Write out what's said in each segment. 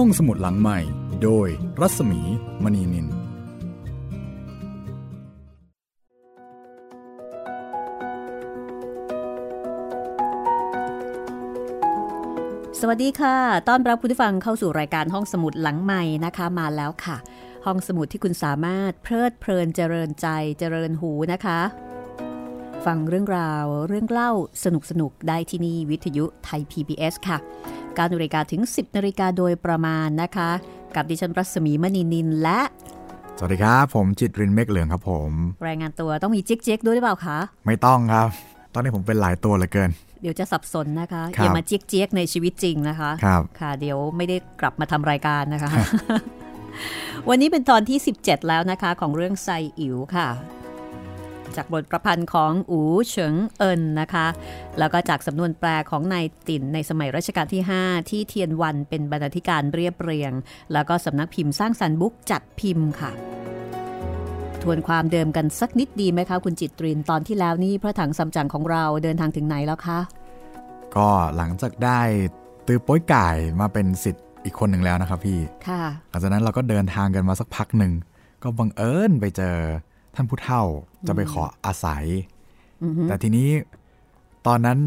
ห้องสมุดหลังใหม่ โดยรัศมีมณีนิน สวัสดีค่ะ ต้อนรับคุณผู้ฟังเข้าสู่รายการห้องสมุดหลังใหม่นะคะ มาแล้วค่ะ ห้องสมุดที่คุณสามารถเพลิดเพลินเจริญใจเจริญหูนะคะ ฟังเรื่องราวเรื่องเล่าสนุกสนุกๆได้ที่นี่วิทยุไทย PBS ค่ะ 9นาฬิกาถึง 10นาฬิกาโดยประมาณนะคะ กับดิฉันรัศมีมณีนินและ สวัสดีครับ ผมจิตรินเมฆเหลืองครับผม รายงานตัวต้องมีเจ๊กๆด้วยหรือเปล่าคะ ไม่ต้องครับ ตอนนี้ผมเป็นหลายตัวเหลือเกินเดี๋ยวจะสับสนนะคะครับอย่ามาเจ๊กๆในชีวิตจริงนะคะครับค่ะ เดี๋ยวไม่ได้กลับมาทำรายการนะคะ วันนี้เป็นตอนที่ 17 แล้วนะคะ ของเรื่องไซอิ๋วค่ะ จากบทประพันธ์ของอูเฉิงเอินนะคะ แล้วก็จากสำนวนแปลของนายติ่นในสมัยรัชกาลที่ 5 ที่เทียนวันเป็นบรรณาธิการเรียบเรียง แล้วก็สำนักพิมพ์สร้างสรรค์บุ๊กจัดพิมพ์ค่ะ ทวนความเดิมกันสักนิดดีไหมคะ คุณจิตรินตอนที่แล้วนี่พระถังซัมจั๋งของเราเดินทางถึงไหนแล้วคะก็หลังจากได้ตือโป้ยก่ายมาเป็นสิทธิ์อีกคนหนึ่งแล้วนะครับพี่ ค่ะ หลังจากนั้นเราก็เดินทางกันมาสักพักหนึ่ง ก็บังเอิญไปเจอ ท่านผู้เฒ่าจะไปขออาศัยอือฮึแต่ทีนี้ตอนนั้น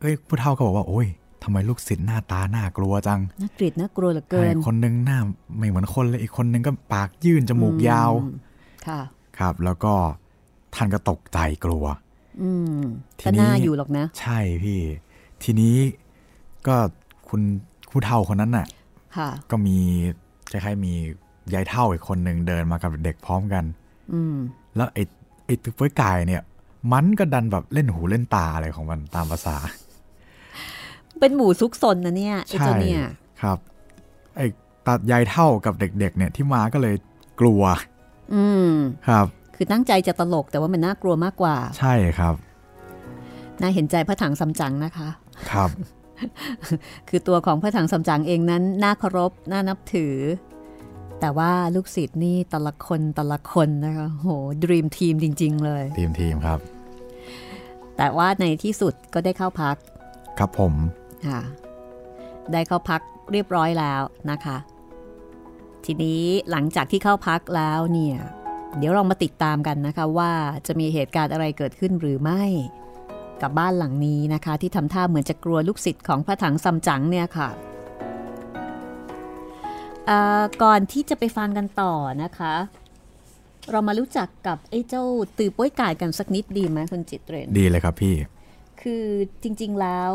เอ้ยผู้เฒ่าก็บอกว่า โอ้ยทำไมลูกศิษย์หน้าตาน่ากลัวจังน่าเกลียดน่ากลัวเหลือเกิใช่นคนหนึงหน้าไม่เหมือนคนเลยอีกคนหนึงก็ปากยื่นจมูกยาวอืมค่ะครับ แล้วก็ท่านก็ตกใจกลัว อืมทีก็นี้น่าอยู่หรอกนะ ใช่พี่ ทีนี้ก็คุณผู้เฒ่าคนนั้นน่ะค่ะก็มีคล้ายๆมียายเฒ่าอีกคนหนึ่งเดินมากับเด็กพร้อมกัน อืม แล้วไอ้ไอ้ตุ๊กป้วยไก่เนี่ย มันก็ดันแบบเล่นหูเล่นตาอะไรของมันตามภาษา เป็นหมูซุกซนนะเนี่ยไอ้เจ้าเนี่ยครับไอ้ตัดยายเท่ากับเด็ก ๆ เนี่ยที่มาก็เลยกลัว อืมครับ คือตั้งใจจะตลกแต่ว่ามันน่ากลัวมากกว่า ใช่ครับน่าเห็นใจพระถังซัมจั๋งนะคะ ครับ คือตัวของพระถังซัมจั๋งเองนั้นน่าเคารพน่านับถือ แต่ว่าลูกศิษย์นี่แต่ละคนแต่ละคนนะคะโหดรีมทีมจริง ๆ เลยทีมทีมครับ แต่ว่าในที่สุดก็ได้เข้าพัก ครับผมค่ะได้เข้าพักเรียบร้อยแล้วนะคะ ทีนี้หลังจากที่เข้าพักแล้วเนี่ย เดี๋ยวเรามาติดตามกันนะคะ ว่าจะมีเหตุการณ์อะไรเกิดขึ้นหรือไม่กับบ้านหลังนี้นะคะ ที่ทำท่าเหมือนจะกลัวลูกศิษย์ของพระถังซัมจั๋งเนี่ยค่ะเอ่อ ก่อนที่จะไปฟังกันต่อนะคะ เรามารู้จักกับไอ้เจ้าตือโป้ยก่ายกันสักนิดดีไหมคุณจิตเรนดีเลยครับพี่ คือจริงๆแล้ว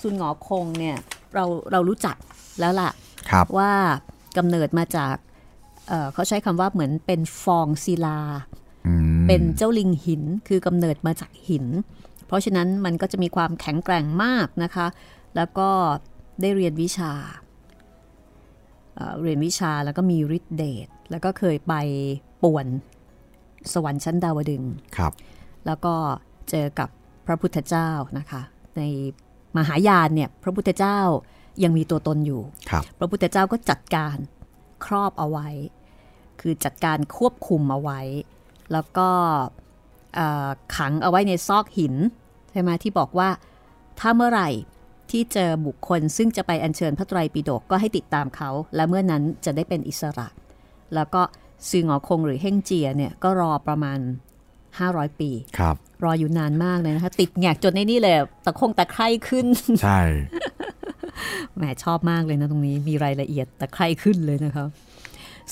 ซุนหงอคงเนี่ยเราเรารู้จักแล้วล่ะครับว่ากำเนิดมาจากเอ่อเขาใช้คำว่าเหมือนเป็นฟองศิลาอืมเป็นเจ้าลิงหินคือกำเนิดมาจากหิน เพราะฉะนั้นมันก็จะมีความแข็งแกร่งมากนะคะ แล้วก็ได้เรียนวิชา เอ่อเรียนวิชาแล้วก็มีฤทธิเดชแล้วก็เคยไปป่วนสวรรค์ชั้นดาวดึงส์ครับ แล้วก็เจอกับพระพุทธเจ้านะคะ ในมหายานเนี่ยพระพุทธเจ้ายังมีตัวตนอยู่ครับพระพุทธเจ้าก็จัดการครอบเอาไว้ คือจัดการควบคุมเอาไว้ แล้วก็เอ่อขังเอาไว้ในซอกหินใช่ไหมที่บอกว่าถ้าเมื่อไหร่ ที่เจอบุคคลซึ่งจะไปอัญเชิญพระไตรปิฎกก็ให้ติดตามเขา และเมื่อนั้นจะได้เป็นอิสระ แล้วก็ซือหงอคงหรือเฮ่งเจียเนี่ยก็รอประมาณ 500 ปีครับรออยู่นานมากเลยนะคะติดแงกจนในนี่เลยตะคงตะไคร่ขึ้น ใช่แหมชอบมากเลยนะตรงนี้มีรายละเอียดตะไคร่ขึ้นเลยนะคะ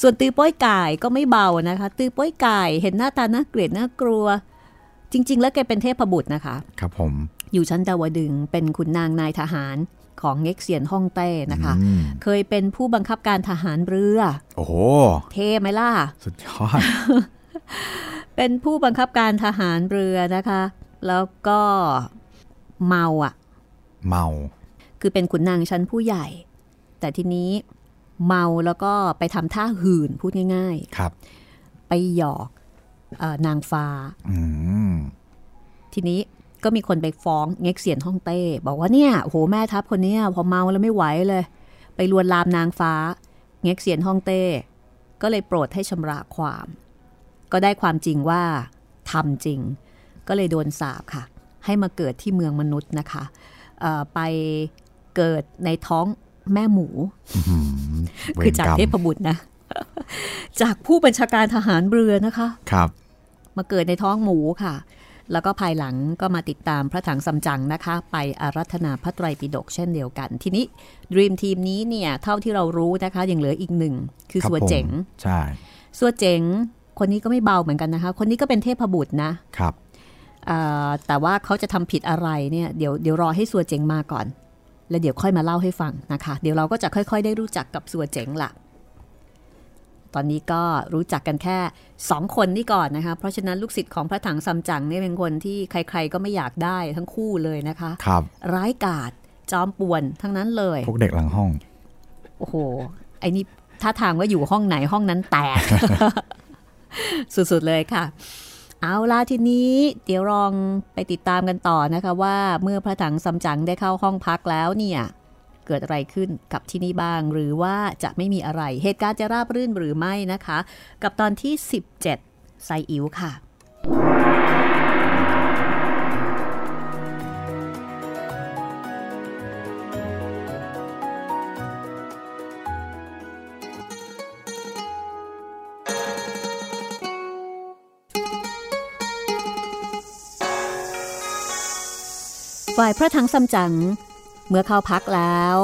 ส่วนตือโป้ยก่ายก็ไม่เบานะคะ ตือโป้ยก่ายเห็นหน้าตาน่าเกลียดน่ากลัว จริง ๆ แล้วแกเป็นเทพบุตรนะคะ ครับผม อยู่ชั้นดาวดึงส์เป็นขุนนางนายทหารของเง็กเซียนฮ่องเต้นะคะอืมเคยเป็นผู้บังคับการทหารเรือ โอ้โหเท่ไหมล่ะ สุดยอด เป็นผู้บังคับการทหารเรือนะคะ แล้วก็เมาอะ เมา คือเป็นขุนนางชั้นผู้ใหญ่ แต่ทีนี้เมาแล้วก็ไปทำท่าหื่นพูดง่ายครับๆไปหยอกเออนางฟ้าอืมทีนี้ ก็มีคนไปฟ้องเง็กเซียนฮ่องเต้ บอกว่าเนี่ยโอ้โหแม่ทัพคนเนี้ยพอเมาแล้วไม่ไหวเลย ไปลวนลามนางฟ้า เง็กเซียนฮ่องเต้ ก็เลยโปรดให้ชำระความ ก็ได้ความจริงว่าทำจริง ก็เลยโดนสาปค่ะ ให้มาเกิดที่เมืองมนุษย์นะคะเอ่อไปเกิดในท้องแม่หมูอืมคือจากเทพบุตรนะ จากผู้บัญชาการทหารเรือนะคะ ครับ มาเกิดในท้องหมูค่ะ แล้วก็ภายหลังก็มาติดตามพระถังซัมจั๋งนะคะ ไปอารัธนาพระไตรปิฎกเช่นเดียวกัน ทีนี้ดีมทีมนี้เนี่ยเท่าที่เรารู้นะคะยังเหลืออีกหนึ่งคือครับสัวเจ๋งผมใช่สัวเจ๋งคนนี้ก็ไม่เบาเหมือนกันนะคะ คนนี้ก็เป็นเทพบุตรนะครับอ่าแต่ว่าเขาจะทำผิดอะไรเนี่ยเดี๋ยวเดี๋ยวรอให้สัวเจ๋งมาก่อน แล้วเดี๋ยวค่อยมาเล่าให้ฟังนะคะ เดี๋ยวเราก็จะค่อย ๆ ได้รู้จักกับสัวเจ๋งละ ตอนนี้ก็รู้จักกันแค่สองคนนี่ก่อนนะคะ เพราะฉะนั้นลูกศิษย์ของพระถังซัมจั๋งเนี่ยเป็นคนที่ใครๆก็ไม่อยากได้ทั้งคู่เลยนะคะครับร้ายกาจจอมป่วนทั้งนั้นเลย พวกเด็กหลังห้อง โอ้โห ไอ้นี่ท่าทางว่าอยู่ห้องไหนห้องนั้นแตก สุดๆเลยค่ะ เอาล่ะทีนี้เดี๋ยวลองไปติดตามกันต่อนะคะว่าเมื่อพระถังซัมจั๋งได้เข้าห้องพักแล้วเนี่ย เกิดอะไรขึ้นกับที่นี่บ้าง หรือว่าจะไม่มีอะไร เหตุการณ์จะราบรื่นหรือไม่นะคะ กับตอนที่ 17ไซอิ๋วค่ะฝ่ายพระถังซัมจั๋ง เมื่อเข้าพักแล้ว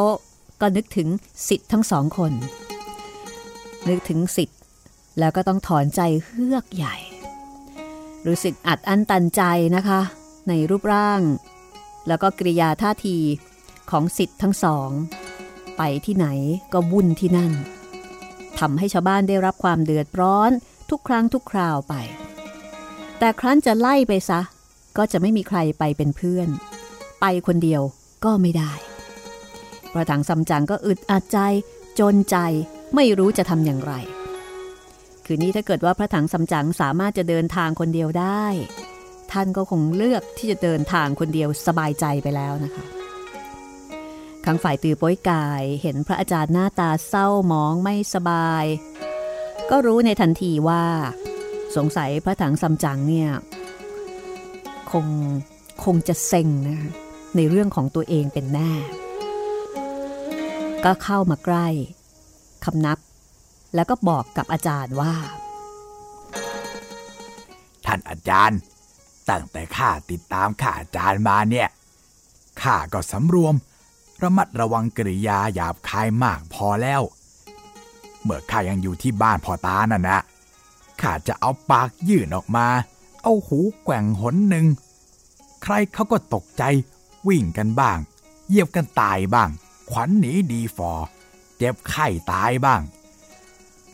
ก็นึกถึงสิทธิ์ทั้งสองคน นึกถึงสิทธิ์แล้วก็ต้องถอนใจเฮือกใหญ่ รู้สึกอัดอั้นตันใจนะคะ ในรูปร่าง แล้วก็กริยาท่าทีของสิทธิ์ทั้งสอง ไปที่ไหนก็วุ่นที่นั่นทำให้ชาวบ้านได้รับความเดือดร้อนทุกครั้งทุกคราวไป แต่ครั้นจะไล่ไปซะ ก็จะไม่มีใครไปเป็นเพื่อน ไปคนเดียว ก็ไม่ได้พระถังซัมจั๋งก็อึดอัดใจ จนใจไม่รู้จะทำอย่างไร คืนนี้ถ้าเกิดว่าพระถังซัมจั๋งสามารถจะเดินทางคนเดียวได้ ท่านก็คงเลือกที่จะเดินทางคนเดียวสบายใจไปแล้วนะคะข้างฝ่ายตือป้ยกายเห็นพระอาจารย์หน้าตาเศร้าหมองไม่สบาย ก็รู้ในทันทีว่า สงสัยพระถังซัมจั๋งเนี่ย คงคงจะเซ็งนะคะ ในเรื่องของตัวเองเป็นแน่ ก็เข้ามาใกล้คำนับ แล้วก็บอกกับอาจารย์ว่า ท่านอาจารย์ ตั้งแต่ข้าติดตามข้าอาจารย์มาเนี่ยข้าก็สำรวม ระมัดระวังกริยาหยาบคายมากพอแล้ว เมื่อข้ายังอยู่ที่บ้านพ่อตาน่ะนะข้าจะเอาปากยื่นออกมา เอาหูแกว่งหนหนึ่ง ใครเขาก็ตกใจ วิ่งกันบ้างเหยียบกันตายบ้าง ขวัญหนีดีฟอเจ็บไข้ตายบ้าง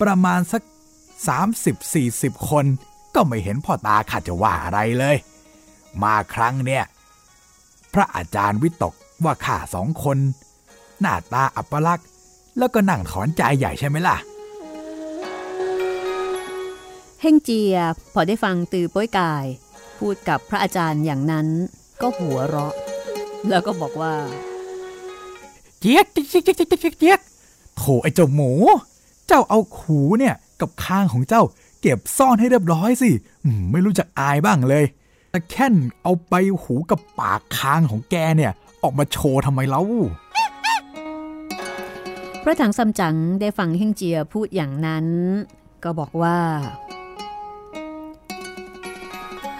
ประมาณสัก 30-40 คนก็ไม่เห็นพ่อตาข้าจะว่าอะไรเลย มาครั้งเนี่ยพระอาจารย์วิตกว่าข้าสองคน หน้าตาอัปลักษณ์แล้วก็นั่งถอนใจใหญ่ใช่ไหมล่ะ เฮงเจียพอได้ฟังตือป้ยกาย พูดกับพระอาจารย์อย่างนั้นก็หัวเราะ แล้วก็บอกว่าเจี๊ยกเจี๊ยกเจี๊ยกเจี๊ยกเจี๊ยกเจี๊ยกโถไอ้เจ้าหมู เจ้าเอาหูเนี่ยกับคางของเจ้าเก็บซ่อนให้เรียบร้อยสิอืมไม่รู้จักอายบ้างเลยแต่แค่นเอาไปหูกับปากคางของแกเนี่ยออกมาโชว์ทำไมเล่าพระถังซัมจั๋งได้ฟังเฮ่งเจียพูดอย่างนั้น ก็บอกว่า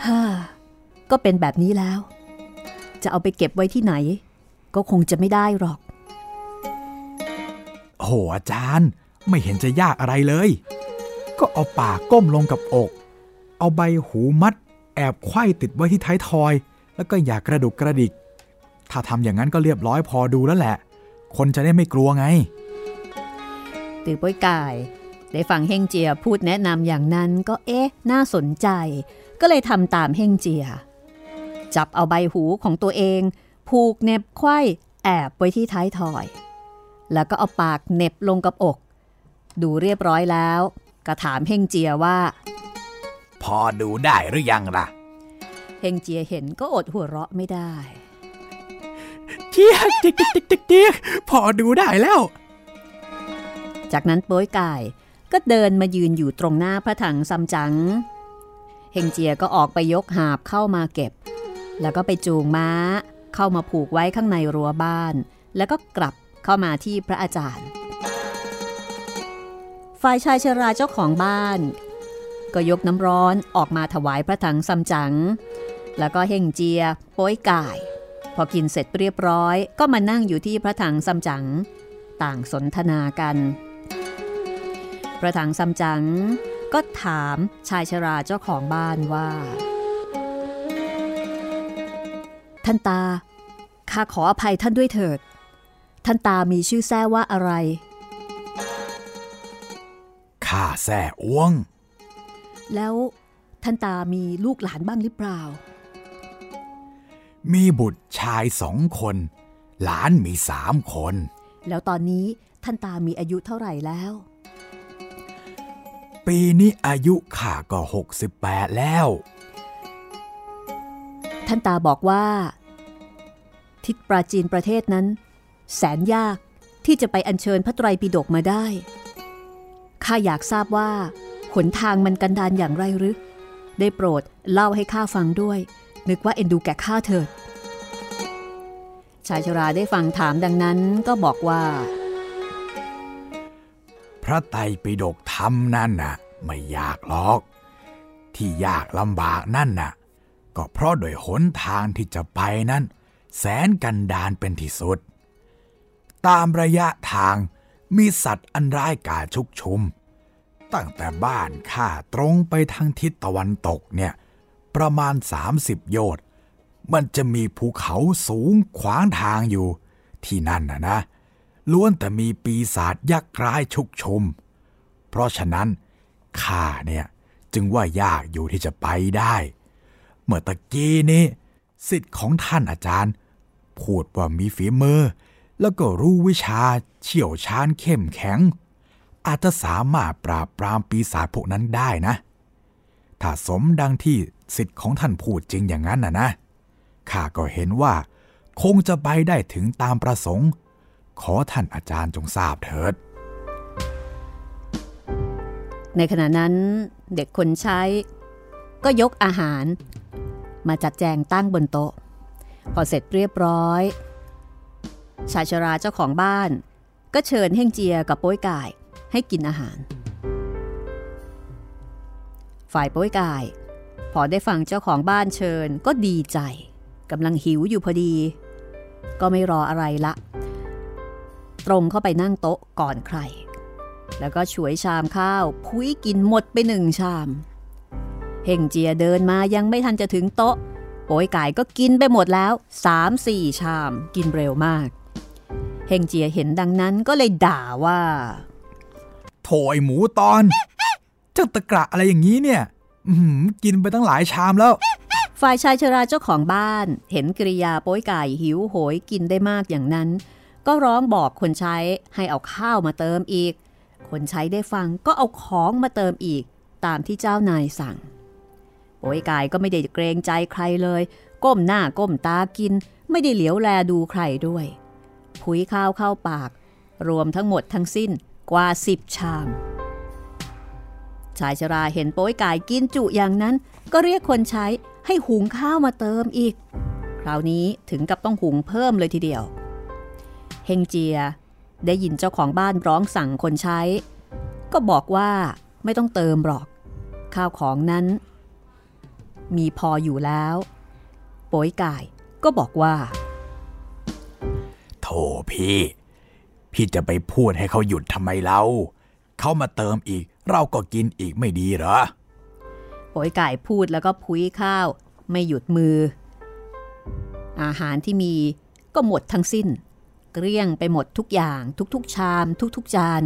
ฮ่าก็เป็นแบบนี้แล้ว จะเอาไปเก็บไว้ที่ไหน ก็คงจะไม่ได้หรอกโหอาจารย์ ไม่เห็นจะยากอะไรเลย ก็เอาปากก้มลงกับอก เอาใบหูมัด แอบไขว้ติดไว้ที่ท้ายทอย แล้วก็อย่ากระดุกกระดิก ถ้าทำอย่างนั้นก็เรียบร้อยพอดูแล้วแหละ คนจะได้ไม่กลัวไงตือโป้ยกายได้ฟังเฮงเจียพูดแนะนำอย่างนั้นก็เอ๊ะ น่าสนใจ ก็เลยทำตามเฮงเจีย จับเอาใบหูของตัวเอง ผูกเหน็บไขว้แอบไว้ที่ท้ายทอย แล้วก็เอาปากเหน็บลงกับอก ดูเรียบร้อยแล้วก็ถามเฮงเจียว่า พอดูได้หรือยังล่ะ เฮงเจียเห็นก็อดหัวเราะไม่ได้เจี๊ยกเจี๊ยกเจี๊ยกเจี๊ยกเจี๊ยกพอดูได้แล้ว จากนั้นโป้ยกายก็เดินมายืนอยู่ตรงหน้าพระถังซัมจั๋งเฮงเจียก็ออกไปยกหาบเข้ามาเก็บ แล้วก็ไปจูงม้า เข้ามาผูกไว้ข้างในรั้วบ้าน แล้วก็กลับเข้ามาที่พระอาจารย์ ฝ่ายชายชราเจ้าของบ้าน ก็ยกน้ำร้อนออกมาถวายพระถังซัมจั๋งแล้วก็เฮงเจียโป้ยก่าย พอกินเสร็จเรียบร้อย ก็มานั่งอยู่ที่พระถังซัมจั๋งต่างสนทนากัน พระถังซัมจั๋งก็ถามชายชราเจ้าของบ้านว่า ท่านตา ข้าขออภัยท่านด้วยเถิด ท่านตามีชื่อแท้ว่าอะไร ข้าแซ่อ้วง แล้วท่านตามีลูกหลานบ้างหรือเปล่า มีบุตรชายสองคน หลานมีสามคน แล้วตอนนี้ท่านตามีอายุเท่าไหร่แล้ว ปีนี้อายุข้าก็หกสิบแปดแล้ว ท่านตาบอกว่า ทิศปราจีนประเทศนั้น แสนยากที่จะไปอัญเชิญพระไตรปิฎกมาได้ข้าอยากทราบว่า หนทางมันกันดานอย่างไรหรือได้โปรดเล่าให้ข้าฟังด้วย นึกว่าเอ็นดูแก่ข้าเถิด ชายชราได้ฟังถามดังนั้นก็บอกว่า พระไตรปิฎกธรรมนั่นน่ะ ไม่ยากหรอก ที่ยากลำบากนั่นน่ะ ก็เพราะโดยหนทางที่จะไปนั้น แสนกันดานเป็นที่สุด ตามระยะทางมีสัตว์อันร้ายกาจชุกชุม ตั้งแต่บ้านข้าตรงไปทางทิศตะวันตกเนี่ย ประมาณ 30 โยชน์มันจะมีภูเขาสูงขวางทางอยู่ ที่นั่นนะนะ ล้วนแต่มีปีศาจยักษ์ร้ายชุกชุม เพราะฉะนั้นข้าเนี่ยจึงว่ายากอยู่ที่จะไปได้ เมื่อตะกี้นี้สิทธิ์ของท่านอาจารย์ พูดว่ามีฝีมือ แล้วก็รู้วิชาเชี่ยวชาญเข้มแข็ง อาจจะสามารถปราบปรามปีศาจพวกนั้นได้นะ ถ้าสมดังที่สิทธิ์ของท่านพูดจริงอย่างนั้นนะนะข้าก็เห็นว่า คงจะไปได้ถึงตามประสงค์ ขอท่านอาจารย์จงทราบเถิด ในขณะนั้นเด็กคนใช้ ก็ยกอาหาร มาจัดแจงตั้งบนโต๊ะ พอเสร็จเรียบร้อย ชายชราเจ้าของบ้าน ก็เชิญเฮ่งเจียกับโป้ยกายให้กินอาหาร ฝ่ายโป้ยกาย พอได้ฟังเจ้าของบ้านเชิญก็ดีใจกำลังหิวอยู่พอดี ก็ไม่รออะไรละ ตรงเข้าไปนั่งโต๊ะก่อนใคร แล้วก็ฉวยชามข้าวพุ้ยกินหมดไปหนึ่งชาม เฮงเจียเดินมายังไม่ทันจะถึงโต๊ะโป้ยไก่ก็กินไปหมดแล้วสามสี่ชาม กินเร็วมาก เฮงเจียเห็นดังนั้นก็เลยด่าว่า โถไอหมูตอนเจ้าตะกระอะไรอย่างนี้เนี่ยอื้อหือกินไปตั้งหลายชามแล้ว ฝ่ายชายชราเจ้าของบ้าน เห็นกริยาโป้ยไก่หิวโหยกินได้มากอย่างนั้น ก็ร้องบอกคนใช้ให้เอาข้าวมาเติมอีก คนใช้ได้ฟังก็เอาของมาเติมอีกตามที่เจ้านายสั่ง โป้ยไก่ก็ไม่ได้เกรงใจใครเลย ก้มหน้าก้มตากิน ไม่ได้เหลียวแลดูใครด้วยผุยข้าวเข้าปาก รวมทั้งหมดทั้งสิ้นกว่าสิบชามชายชราเห็นโป้ยไก่กินจุอย่างนั้น ก็เรียกคนใช้ให้หุงข้าวมาเติมอีก คราวนี้ถึงกับต้องหุงเพิ่มเลยทีเดียว เฮงเจียได้ยินเจ้าของบ้านร้องสั่งคนใช้ ก็บอกว่าไม่ต้องเติมหรอก ข้าวของนั้น มีพออยู่แล้ว โป้ยไก่ก็บอกว่าโถพี่ พี่จะไปพูดให้เขาหยุดทำไมเล่าเขามาเติมอีก เราก็กินอีกไม่ดีเหรอโป้ยไก่พูดแล้วก็พุ้ยข้าว ไม่หยุดมือ อาหารที่มีก็หมดทั้งสิ้น เกลี้ยงไปหมดทุกอย่าง ทุกๆ ชาม ทุกๆ จาน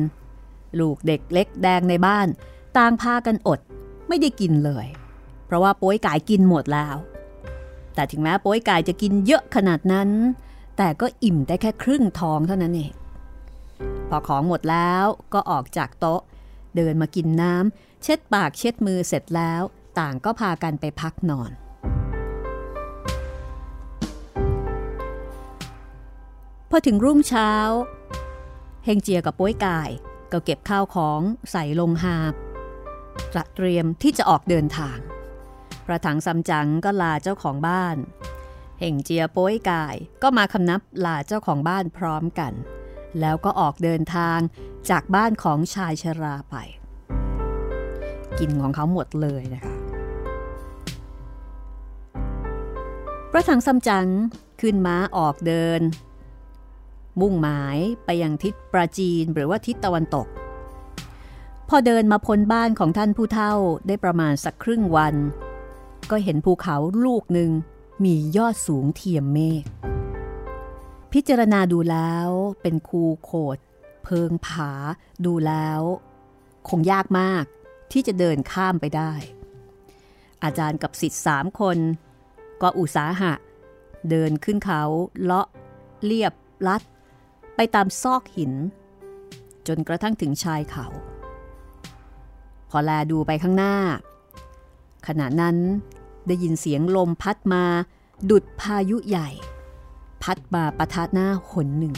ลูกเด็กเล็กแดงในบ้าน ต่างพากันอด ไม่ได้กินเลย เพราะว่าโป้ยไก่กินหมดแล้ว แต่ถึงแม้โป้ยไก่จะกินเยอะขนาดนั้น แต่ก็อิ่มได้แค่ครึ่งท้องเท่านั้นเอง พอของหมดแล้วก็ออกจากโต๊ะ เดินมากินน้ำเช็ดปากเช็ดมือเสร็จแล้ว ต่างก็พากันไปพักนอนพอถึงรุ่งเช้า เฮงเจียกับป้ยกาย ก็เก็บข้าวของใส่ลงหาบตระเตรียมที่จะออกเดินทาง พระถังซัมจั๋งก็ลาเจ้าของบ้านเฮงเจียโป้ยกายก็มาคำนับลาเจ้าของบ้านพร้อมกัน แล้วก็ออกเดินทางจากบ้านของชายชราไป กินของเขาหมดเลยนะคะ พระถังซัมจั๋งขึ้นม้าออกเดิน มุ่งหมายไปยังทิศปราจีนหรือว่าทิศตะวันตกพอเดินมาพ้นบ้านของท่านผู้เฒ่าได้ประมาณสักครึ่งวัน ก็เห็นภูเขาลูกหนึ่งมียอดสูงเทียมเมฆ พิจารณาดูแล้วเป็นคูโขด เพิงผาดูแล้ว คงยากมากที่จะเดินข้ามไปได้ อาจารย์กับสิทธิ์สามคน ก็อุตสาหะ เดินขึ้นเขาเลาะ เรียบลัด ไปตามซอกหิน จนกระทั่งถึงชายเขา พอแลดูไปข้างหน้า ขณะนั้น ได้ยินเสียงลมพัดมา ดุดพายุใหญ่ พัดมาปะทะหน้าหนหนึ่ง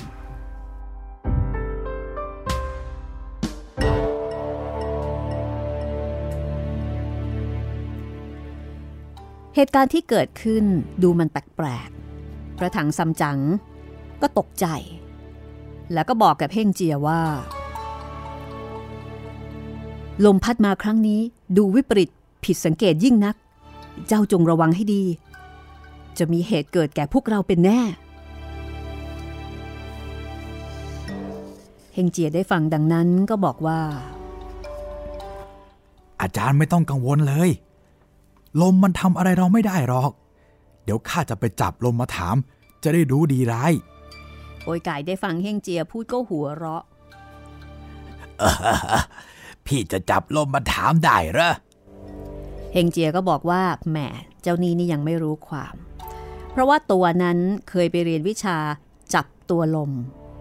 เหตุการณ์ที่เกิดขึ้นดูมันแปลกๆ พระถังซัมจั๋งก็ตกใจ แล้วก็บอกกับเพ่งเจียว่า ลมพัดมาครั้งนี้ดูวิปริตผิดสังเกตยิ่งนัก เจ้าจงระวังให้ดี จะมีเหตุเกิดแก่พวกเราเป็นแน่ เฮงเจียได้ฟังดังนั้นก็บอกว่า อาจารย์ไม่ต้องกังวลเลย ลมมันทำอะไรเราไม่ได้หรอก เดี๋ยวข้าจะไปจับลมมาถาม จะได้รู้ดีร้าย โอยไก่ได้ฟังเฮงเจียพูดก็หัวเราะ พี่จะจับลมมาถามได้เหรอ เฮงเจียก็บอกว่าแหมเจ้านี่นี่ยังไม่รู้ความ เพราะว่าตัวนั้นเคยไปเรียนวิชาจับตัวลม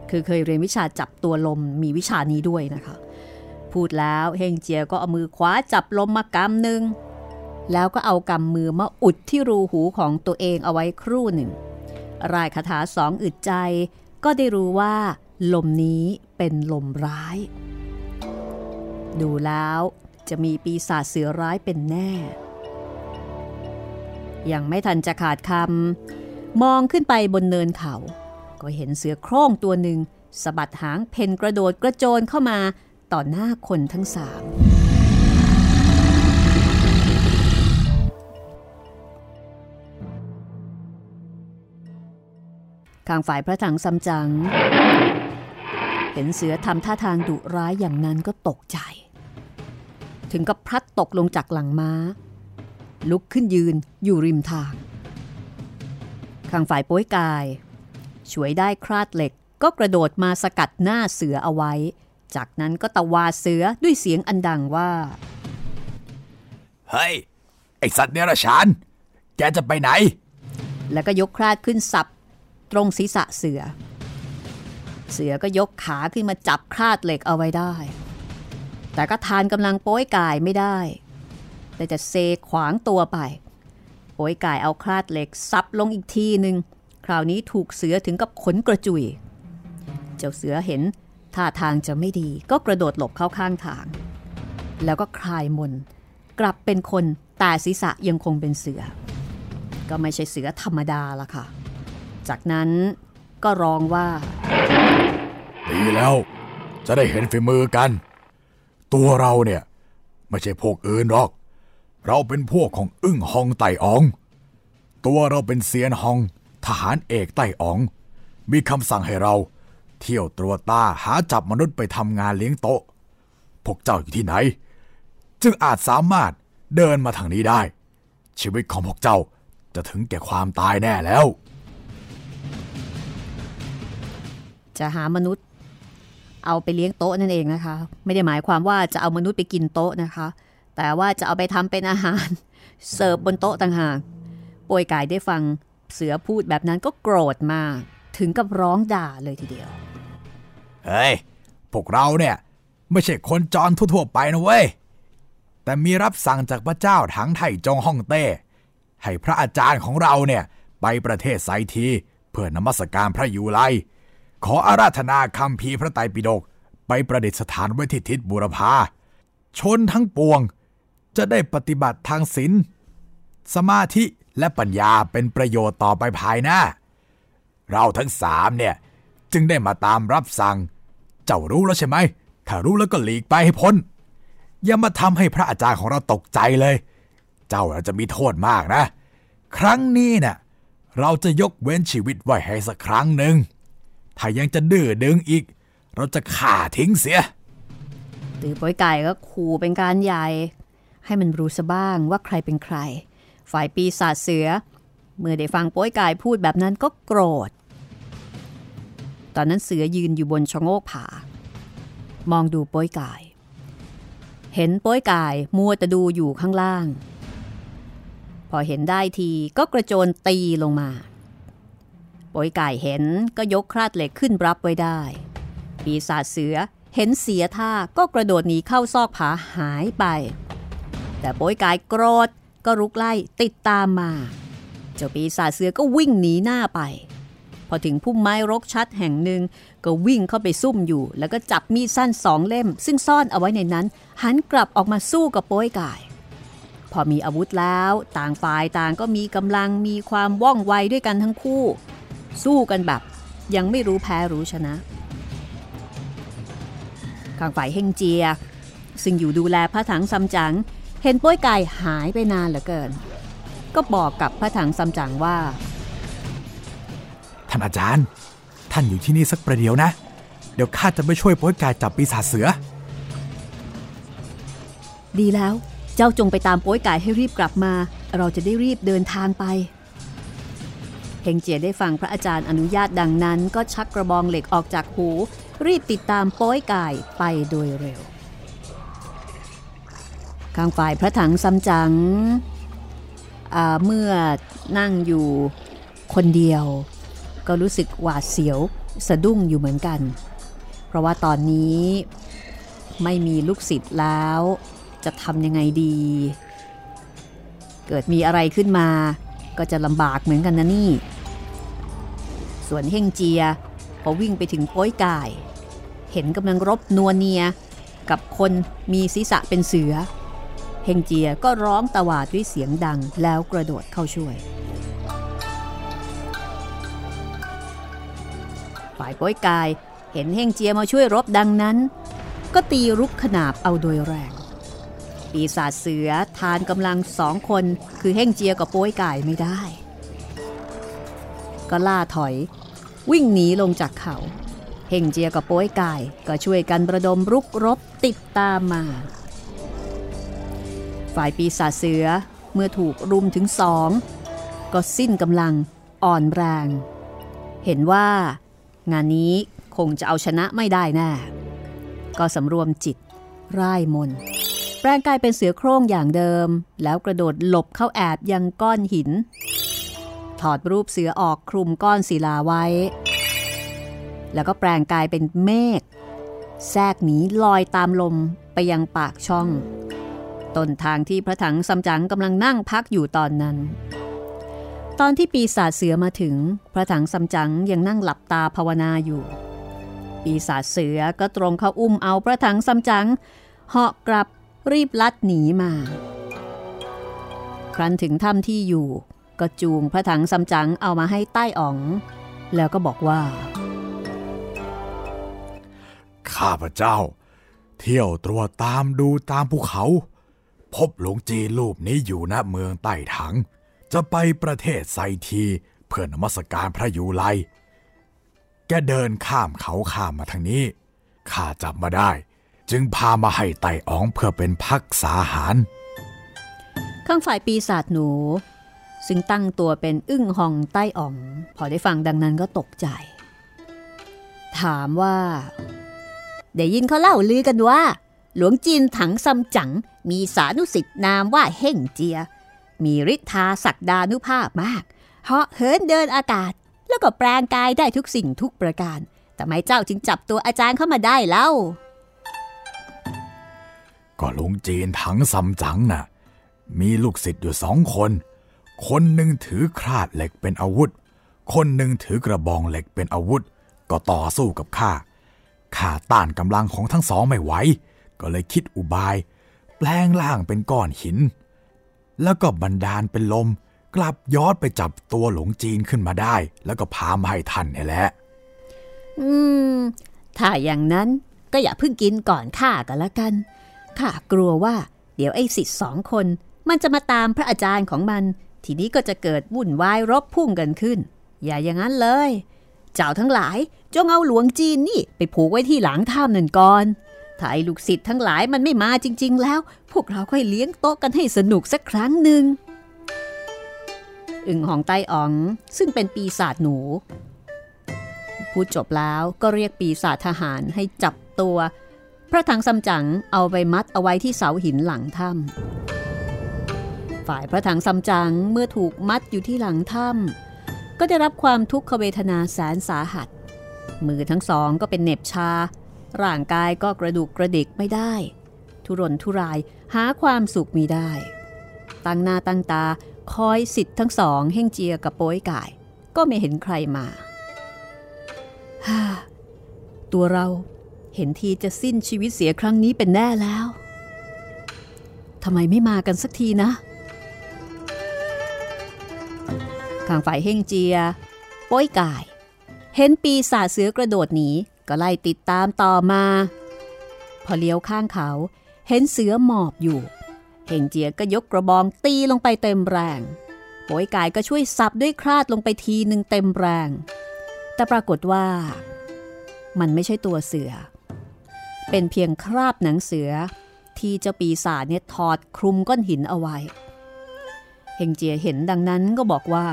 คือเคยเรียนวิชาจับตัวลมมีวิชานี้ด้วยนะคะ พูดแล้วเฮงเจียก็เอามือคว้าจับลมมากำหนึ่งแล้วก็เอากำมือมาอุดที่รูหูของตัวเองเอาไว้ครู่หนึ่ง รายคาถาสองอึดใจ ก็ได้รู้ว่า ลมนี้เป็นลมร้าย ดูแล้ว จะมีปีศาจเสือร้ายเป็นแน่ ยังไม่ทันจะขาดคำมองขึ้นไปบนเนินเขา ก็เห็นเสือโคร่งตัวหนึ่งสะบัดหางเพนกระโดดกระโจนเข้ามาต่อหน้าคนทั้งสามข้างฝ่ายพระถังซัมจั๋งเห็นเสือทำท่าทางดุร้ายอย่างนั้นก็ตกใจ ถึงกับพลัดตกลงจากหลังม้า ลุกขึ้นยืนอยู่ริมทาง ข้างฝ่ายโป้ยกาย ช่วยได้คราดเหล็กก็กระโดดมาสกัดหน้าเสือเอาไว้ จากนั้นก็ตะวาดเสือด้วยเสียงอันดังว่า เฮ้ย ไอสัตว์เนรชาน แกจะไปไหน แล้วก็ยกคราดขึ้นสับ ตรงศีรษะเสือ เสือก็ยกขาขึ้นมาจับคราดเหล็กเอาไว้ได้ แต่ก็ทานกำลังโป้ยกายไม่ได้แต่จะเซขวางตัวไปโป้ยกายเอาคราดเหล็กซับลงอีกทีหนึ่งคราวนี้ถูกเสือถึงกับขนกระจุย เจ้าเสือเห็นท่าทางจะไม่ดีก็กระโดดหลบเข้าข้างทาง แล้วก็คลายมน กลับเป็นคนแต่ศีรษะยังคงเป็นเสือ ก็ไม่ใช่เสือธรรมดาละค่ะ จากนั้นก็ร้องว่า ดีแล้ว จะได้เห็นฝีมือกัน ตัวเราเนี่ย ไม่ใช่พวกอื่นหรอก เราเป็นพวกของอึ้งฮองไต่อ๋อง ตัวเราเป็นเซียนฮอง ทหารเอกไต่อ๋อง มีคำสั่งให้เรา เที่ยวตรวจตาหาจับมนุษย์ไปทำงานเลี้ยงโต๊ะ พวกเจ้าอยู่ที่ไหน จึงอาจสามารถเดินมาทางนี้ได้ ชีวิตของพวกเจ้าจะถึงแก่ความตายแน่แล้ว จะหามนุษย์ เอาไปเลี้ยงโต๊ะนั่นเองนะคะ ไม่ได้หมายความว่าจะเอามนุษย์ไปกินโต๊ะนะคะ แต่ว่าจะเอาไปทำเป็นอาหารเสิร์ฟบนโต๊ะต่างหากป่วยกายได้ฟังเสือพูดแบบนั้นก็โกรธมากถึงกับร้องด่าเลยทีเดียว เฮ้ย พวกเราเนี่ย ไม่ใช่คนจรทั่วๆไปนะเว้ย แต่มีรับสั่งจากพระเจ้าถังไถ่จงฮ่องเต้ ให้พระอาจารย์ของเราเนี่ย ไปประเทศไซที เพื่อนมัสการพระยูไล ขออาราธนาคำพีพระไตรปิฎกไปประดิษฐานไว้ที่ทิศบุรพาชนทั้งปวง จะได้ปฏิบัติทางศีลสมาธิและปัญญาเป็นประโยชน์ต่อไปภายหน้า เราทั้งสามเนี่ย จึงได้มาตามรับสั่ง เจ้ารู้แล้วใช่ไหม ถ้ารู้แล้วก็หลีกไปให้พ้น อย่ามาทำให้พระอาจารย์ของเราตกใจเลย เจ้าจะมีโทษมากนะ ครั้งนี้เนะ่ะเราจะยกเว้นชีวิตไว้ให้สักครั้งหนึ่ง ถ้ายังจะดื้อดึงอีก เราจะฆ่าทิ้งเสีย ตือป้อยไก่ก็ขู่เป็นการใหญ่ ให้มันรู้ซะบ้างว่าใครเป็นใคร ฝ่ายปีศาจเสือ เมื่อได้ฟังป้อยไก่พูดแบบนั้นก็โกรธ ตอนนั้นเสือยืนอยู่บนชะโงกผา มองดูป้อยไก่เห็นป้อยไก่มัวแต่ดูอยู่ข้างล่าง พอเห็นได้ทีก็กระโจนตีลงมา ป้อยไก่เห็นก็ยกคราดเหล็กขึ้นรับไว้ได้ ปีศาจเสือเห็นเสียท่าก็กระโดดหนีเข้าซอกผาหายไป แต่โป้ยกายโกรธก็รุกไล่ติดตามมา เจ้าปีศาจเสือก็วิ่งหนีหน้าไป พอถึงพุ่มไม้รกชัดแห่งหนึ่ง ก็วิ่งเข้าไปซุ่มอยู่ แล้วก็จับมีดสั้นสองเล่ม ซึ่งซ่อนเอาไว้ในนั้น หันกลับออกมาสู้กับโป้ยกาย พอมีอาวุธแล้ว ต่างฝ่ายต่างก็มีกำลังมีความว่องไวด้วยกันทั้งคู่ สู้กันแบบยังไม่รู้แพ้รู้ชนะข้างฝ่ายเฮงเจีย ซึ่งอยู่ดูแลพระถังซัมจั๋งเห็นป้วยไก่หายไปนานเหลือเกิน ก็บอกกับพระถังซัมจั๋งว่า ท่านอาจารย์ ท่านอยู่ที่นี่สักประเดี๋ยวนะ เดี๋ยวข้าจะไปช่วยป้วยไก่จับปีศาจเสือ ดีแล้วเจ้าจงไปตามป้วยไก่ให้รีบกลับมา เราจะได้รีบเดินทางไป เฮงเจียได้ฟังพระอาจารย์อนุญาตดังนั้น ก็ชักกระบองเหล็กออกจากหู รีบติดตามโป้ยกายไปโดยเร็ว ข้างฝ่ายพระถังซัมจั๋งเมื่อนั่งอยู่คนเดียว ก็รู้สึกหวาดเสียวสะดุ้งอยู่เหมือนกัน เพราะว่าตอนนี้ไม่มีลูกศิษย์แล้ว จะทำยังไงดี เกิดมีอะไรขึ้นมาก็จะลำบากเหมือนกันนะนี่ ส่วนเฮงเจียพอวิ่งไปถึงโป้ยกาย เห็นกำลังรบนัวเนียกับคนมีศีรษะเป็นเสือ เฮงเจียก็ร้องตะวาดด้วยเสียงดังแล้วกระโดดเข้าช่วย ฝ่ายป้อยกายเห็นเฮงเจียมาช่วยรบดังนั้น ก็ตีรุกขนาบเอาโดยแรง ปีศาจเสือทานกำลังสองคนคือเฮงเจียกับป้อยกายไม่ได้ ก็ล่าถอย วิ่งหนีลงจากเขาเฮงเจียกับโป้ยกายก็ช่วยกันประดมรุกรบติดตามมา ฝ่ายปีศาจเสือเมื่อถูกรุมถึงสองก็สิ้นกำลังอ่อนแรง เห็นว่างานนี้คงจะเอาชนะไม่ได้แน่ก็สำรวมจิตร่ายมนแปลงกายเป็นเสือโคร่งอย่างเดิม แล้วกระโดดหลบเข้าแอบยังก้อนหิน ถอดรูปเสือออกคลุมก้อนศิลาไว้ แล้วก็แปลงกายเป็นเมฆแทรกหนีลอยตามลมไปยังปากช่อง ต้นทางที่พระถังซัมจั๋งกำลังนั่งพักอยู่ตอนนั้น ตอนที่ปีศาจเสือมาถึง พระถังซัมจั๋งยังนั่งหลับตาภาวนาอยู่ ปีศาจเสือก็ตรงเข้าอุ้มเอาพระถังซัมจั๋งเหาะกลับรีบลัดหนีมา ครั้นถึงถ้ำที่อยู่ ก็จูงพระถังซัมจั๋งเอามาให้ใต้อ๋อง แล้วก็บอกว่า ข้าพเจ้า เที่ยวตรวจตามดูตามภูเขา พบหลวงจีรูปนี้อยู่ณเมืองใต้ถัง จะไปประเทศไซทีเพื่อนมัสการพระยูไลแกเดินข้ามเขาข้ามมาทางนี้ ข้าจับมาได้ จึงพามาให้ไต่อ๋องเพื่อเป็นพักษาหาร ข้างฝ่ายปีศาจหนู ซึ่งตั้งตัวเป็นอึ้งหองใต้อ๋อง พอได้ฟังดังนั้นก็ตกใจ ถามว่า ได้ยินเขาเล่าลือกันว่า หลวงจีนถังซัมจั๋งมีสานุสิทธิ์นามว่าเฮ่งเจีย มีฤทธาศักดานุภาพมากเหาะเหินเดินอากาศ แล้วก็แปลงกายได้ทุกสิ่งทุกประการแต่ไม่เจ้าจึงจับตัวอาจารย์เข้ามาได้เล่า ก็หลวงจีนถังซัมจั๋งน่ะมีลูกศิษย์อยู่สองคน คนหนึ่งถือคราดเหล็กเป็นอาวุธ คนหนึ่งถือกระบองเหล็กเป็นอาวุธ ก็ต่อสู้กับข้า ข้าต้านกำลังของทั้งสองไม่ไหว ก็เลยคิดอุบาย แปลงร่างเป็นก้อนหิน แล้วก็บันดาลเป็นลม กลับย้อนไปจับตัวหลงจีนขึ้นมาได้ แล้วก็พามาให้ท่านนี่แหละ อืม ถ้าอย่างนั้นก็อย่าเพิ่งกินก่อนข้ากันละกัน ข้ากลัวว่า เดี๋ยวไอ้สิทธิ์สองคน มันจะมาตามพระอาจารย์ของมัน ทีนี้ก็จะเกิดวุ่นวายรบพุ่งกันขึ้น อย่าอย่างนั้นเลย เจ้าทั้งหลายจงเอาหลวงจีนนี่ไปผูกไว้ที่หลังถ้ำนั่นก่อนถ้าไอ้ลูกศิษย์ทั้งหลายมันไม่มาจริง ๆ แล้ว พวกเราค่อยเลี้ยงโต๊ะกันให้สนุกสักครั้งหนึ่งอึ่งหองไต้อ๋อง ซึ่งเป็นปีศาจหนู พูดจบแล้วก็เรียกปีศาจทหารให้จับตัว พระถังซัมจั๋งเอาไปมัดเอาไว้ที่เสาหินหลังถ้ำ ฝ่ายพระถังซัมจั๋งเมื่อถูกมัดอยู่ที่หลังถ้ำก็ได้รับความทุกขเวทนาแสนสาหัส มือทั้งสองก็เป็นเหน็บชา ร่างกายก็กระดูกกระดิกไม่ได้ ทุรนทุรายหาความสุขมีได้ ตั้งหน้าตั้งตาคอยสิทธิ์ทั้งสองเฮ่งเจียกับโป้ยก่าย ก็ไม่เห็นใครมาฮ่าตัวเราเห็นทีจะสิ้นชีวิตเสียครั้งนี้เป็นแน่แล้ว ทำไมไม่มากันสักทีนะ ข้างฝ่ายเฮ่งเจียโป้ยกาย เห็นปีศาจเสือกระโดดหนีก็ไล่ติดตามต่อมา พอเลี้ยวข้างเขา เห็นเสือหมอบอยู่เฮงเจียก็ยกกระบองตีลงไปเต็มแรงโป้ยกายก็ช่วยสับด้วยคราดลงไปทีหนึ่งเต็มแรง แต่ปรากฏว่า มันไม่ใช่ตัวเสือ เป็นเพียงคราบหนังเสือที่เจ้าปีศาจเนี่ยถอดคลุมก้อนหินเอาไว้ เฮงเจียเห็นดังนั้นก็บอกว่า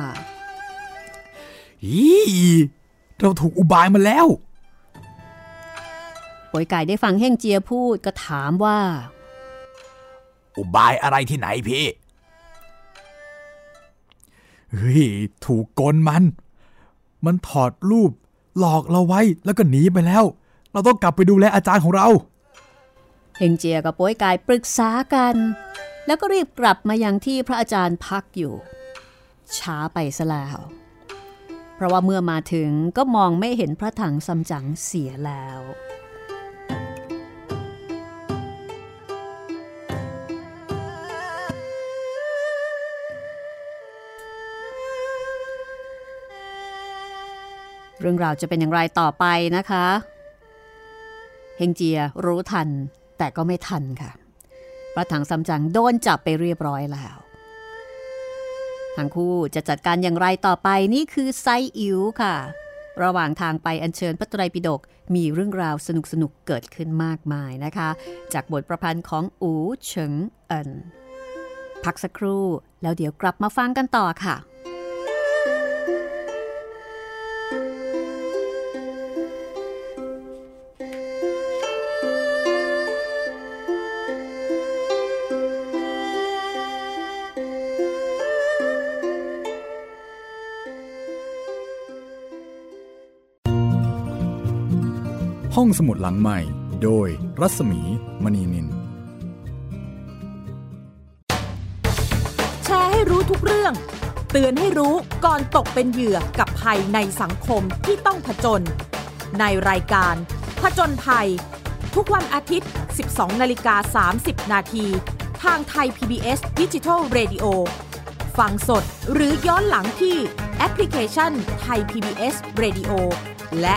อีเราถูกอุบายมาแล้วป่วยกายได้ฟังเฮงเจียพูดก็ถามว่า อุบายอะไรที่ไหนพี่เฮ้ยถูกกลมัน มันถอดรูปหลอกเราไว้แล้วก็หนีไปแล้ว เราต้องกลับไปดูแลอาจารย์ของเรา เฮงเจียกับป่วยกายปรึกษากัน แล้วก็รีบกลับมายังที่พระอาจารย์พักอยู่ ช้าไปซะแล้ว เพราะว่าเมื่อมาถึงก็มองไม่เห็นพระถังซัมจั๋งเสียแล้วเรื่องราวจะเป็นอย่างไรต่อไปนะคะ เฮงเจียรู้ทันแต่ก็ไม่ทันค่ะ พระถังซัมจั๋งโดนจับไปเรียบร้อยแล้ว ทั้งคู่จะจัดการอย่างไรต่อไปนี่คือไซอิ๋วค่ะ ระหว่างทางไปอัญเชิญพระไตรปิฎกมีเรื่องราวสนุกสนุกเกิดขึ้นมากมายนะคะ จากบทประพันธ์ของอูเฉิงเอินพักสักครู่แล้วเดี๋ยวกลับมาฟังกันต่อค่ะ สมุดหลังใหม่ โดยรัศมีมณีนิน แชร์ให้รู้ทุกเรื่อง เตือนให้รู้ก่อนตกเป็นเหยื่อกับภัยในสังคมที่ต้องผจญในรายการ ผจญภัย ทุกวันอาทิตย์ 12 นาฬิกา 30 นาที ทางไทย PBS d i g i ดิ Radio ฟังสดหรือย้อนหลังที่แอปพลิเคชันไทย PBS Radio และ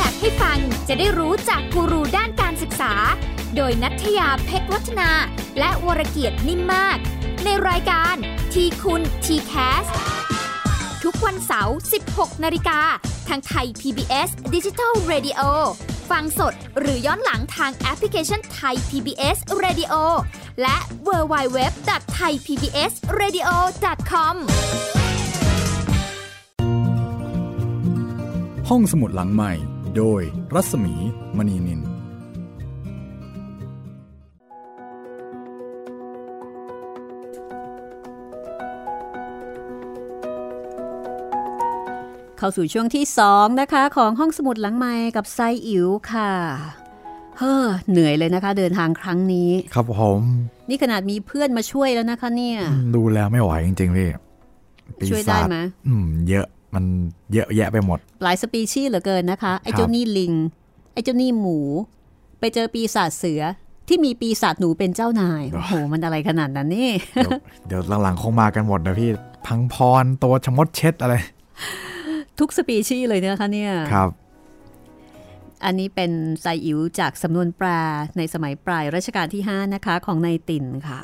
อยากให้ฟังจะได้รู้จากกูรูด้านการศึกษา โดยนัทยาเพชรวัฒนา และวรเกียดนิ่มมาก ในรายการทีคุณ TCAS ทุกวันเสาร์ 16 นาฬิกา ทางไทย PBS d i g i ดิจิ Radio ฟังสดหรือย้อนหลังทางแอปพลิเคชันไทย PBS Radio และ w w w t h a i PBS Radio com ห้องสมุดหลังใหม่ โดยรัศมีมณีนินกเข้าสู่ช่วงที่สองนะคะ ของห้องสมุดหลังไม้กับไซอิ๋วค่ะ เฮ้อเหนื่อยเลยนะคะ เดินทางครั้งนี้ ครับผม นี่ขนาดมีเพื่อนมาช่วยแล้วนะคะเนี่ย ดูแล้วไม่ไหวจริงๆพี่ปีช่วยได้ศาจไหมอืม เยอะ มันเยอะแยะไปหมด หลายสปีชีส์เหลือเกินนะคะ ไอ้ครับเจ้านี่ลิง ไอ้เจ้านี่หมู ไปเจอปีศาจเสือที่มีปีศาจหนูเป็นเจ้านาย โอ้โห มันอะไรขนาดนั้นนี่ เดี๋ยวเดี๋ยวหลังๆคงมากันหมดนะพี่ พังพร ตัวชะมดเช็ดอะไร ทุกสปีชีส์เลยนะคะเนี่ย ครับ อันนี้เป็นไซอิ๋วจากสำนวนแปลในสมัยปลายรัชกาลที่ 5 นะคะ ของนายติ่นค่ะ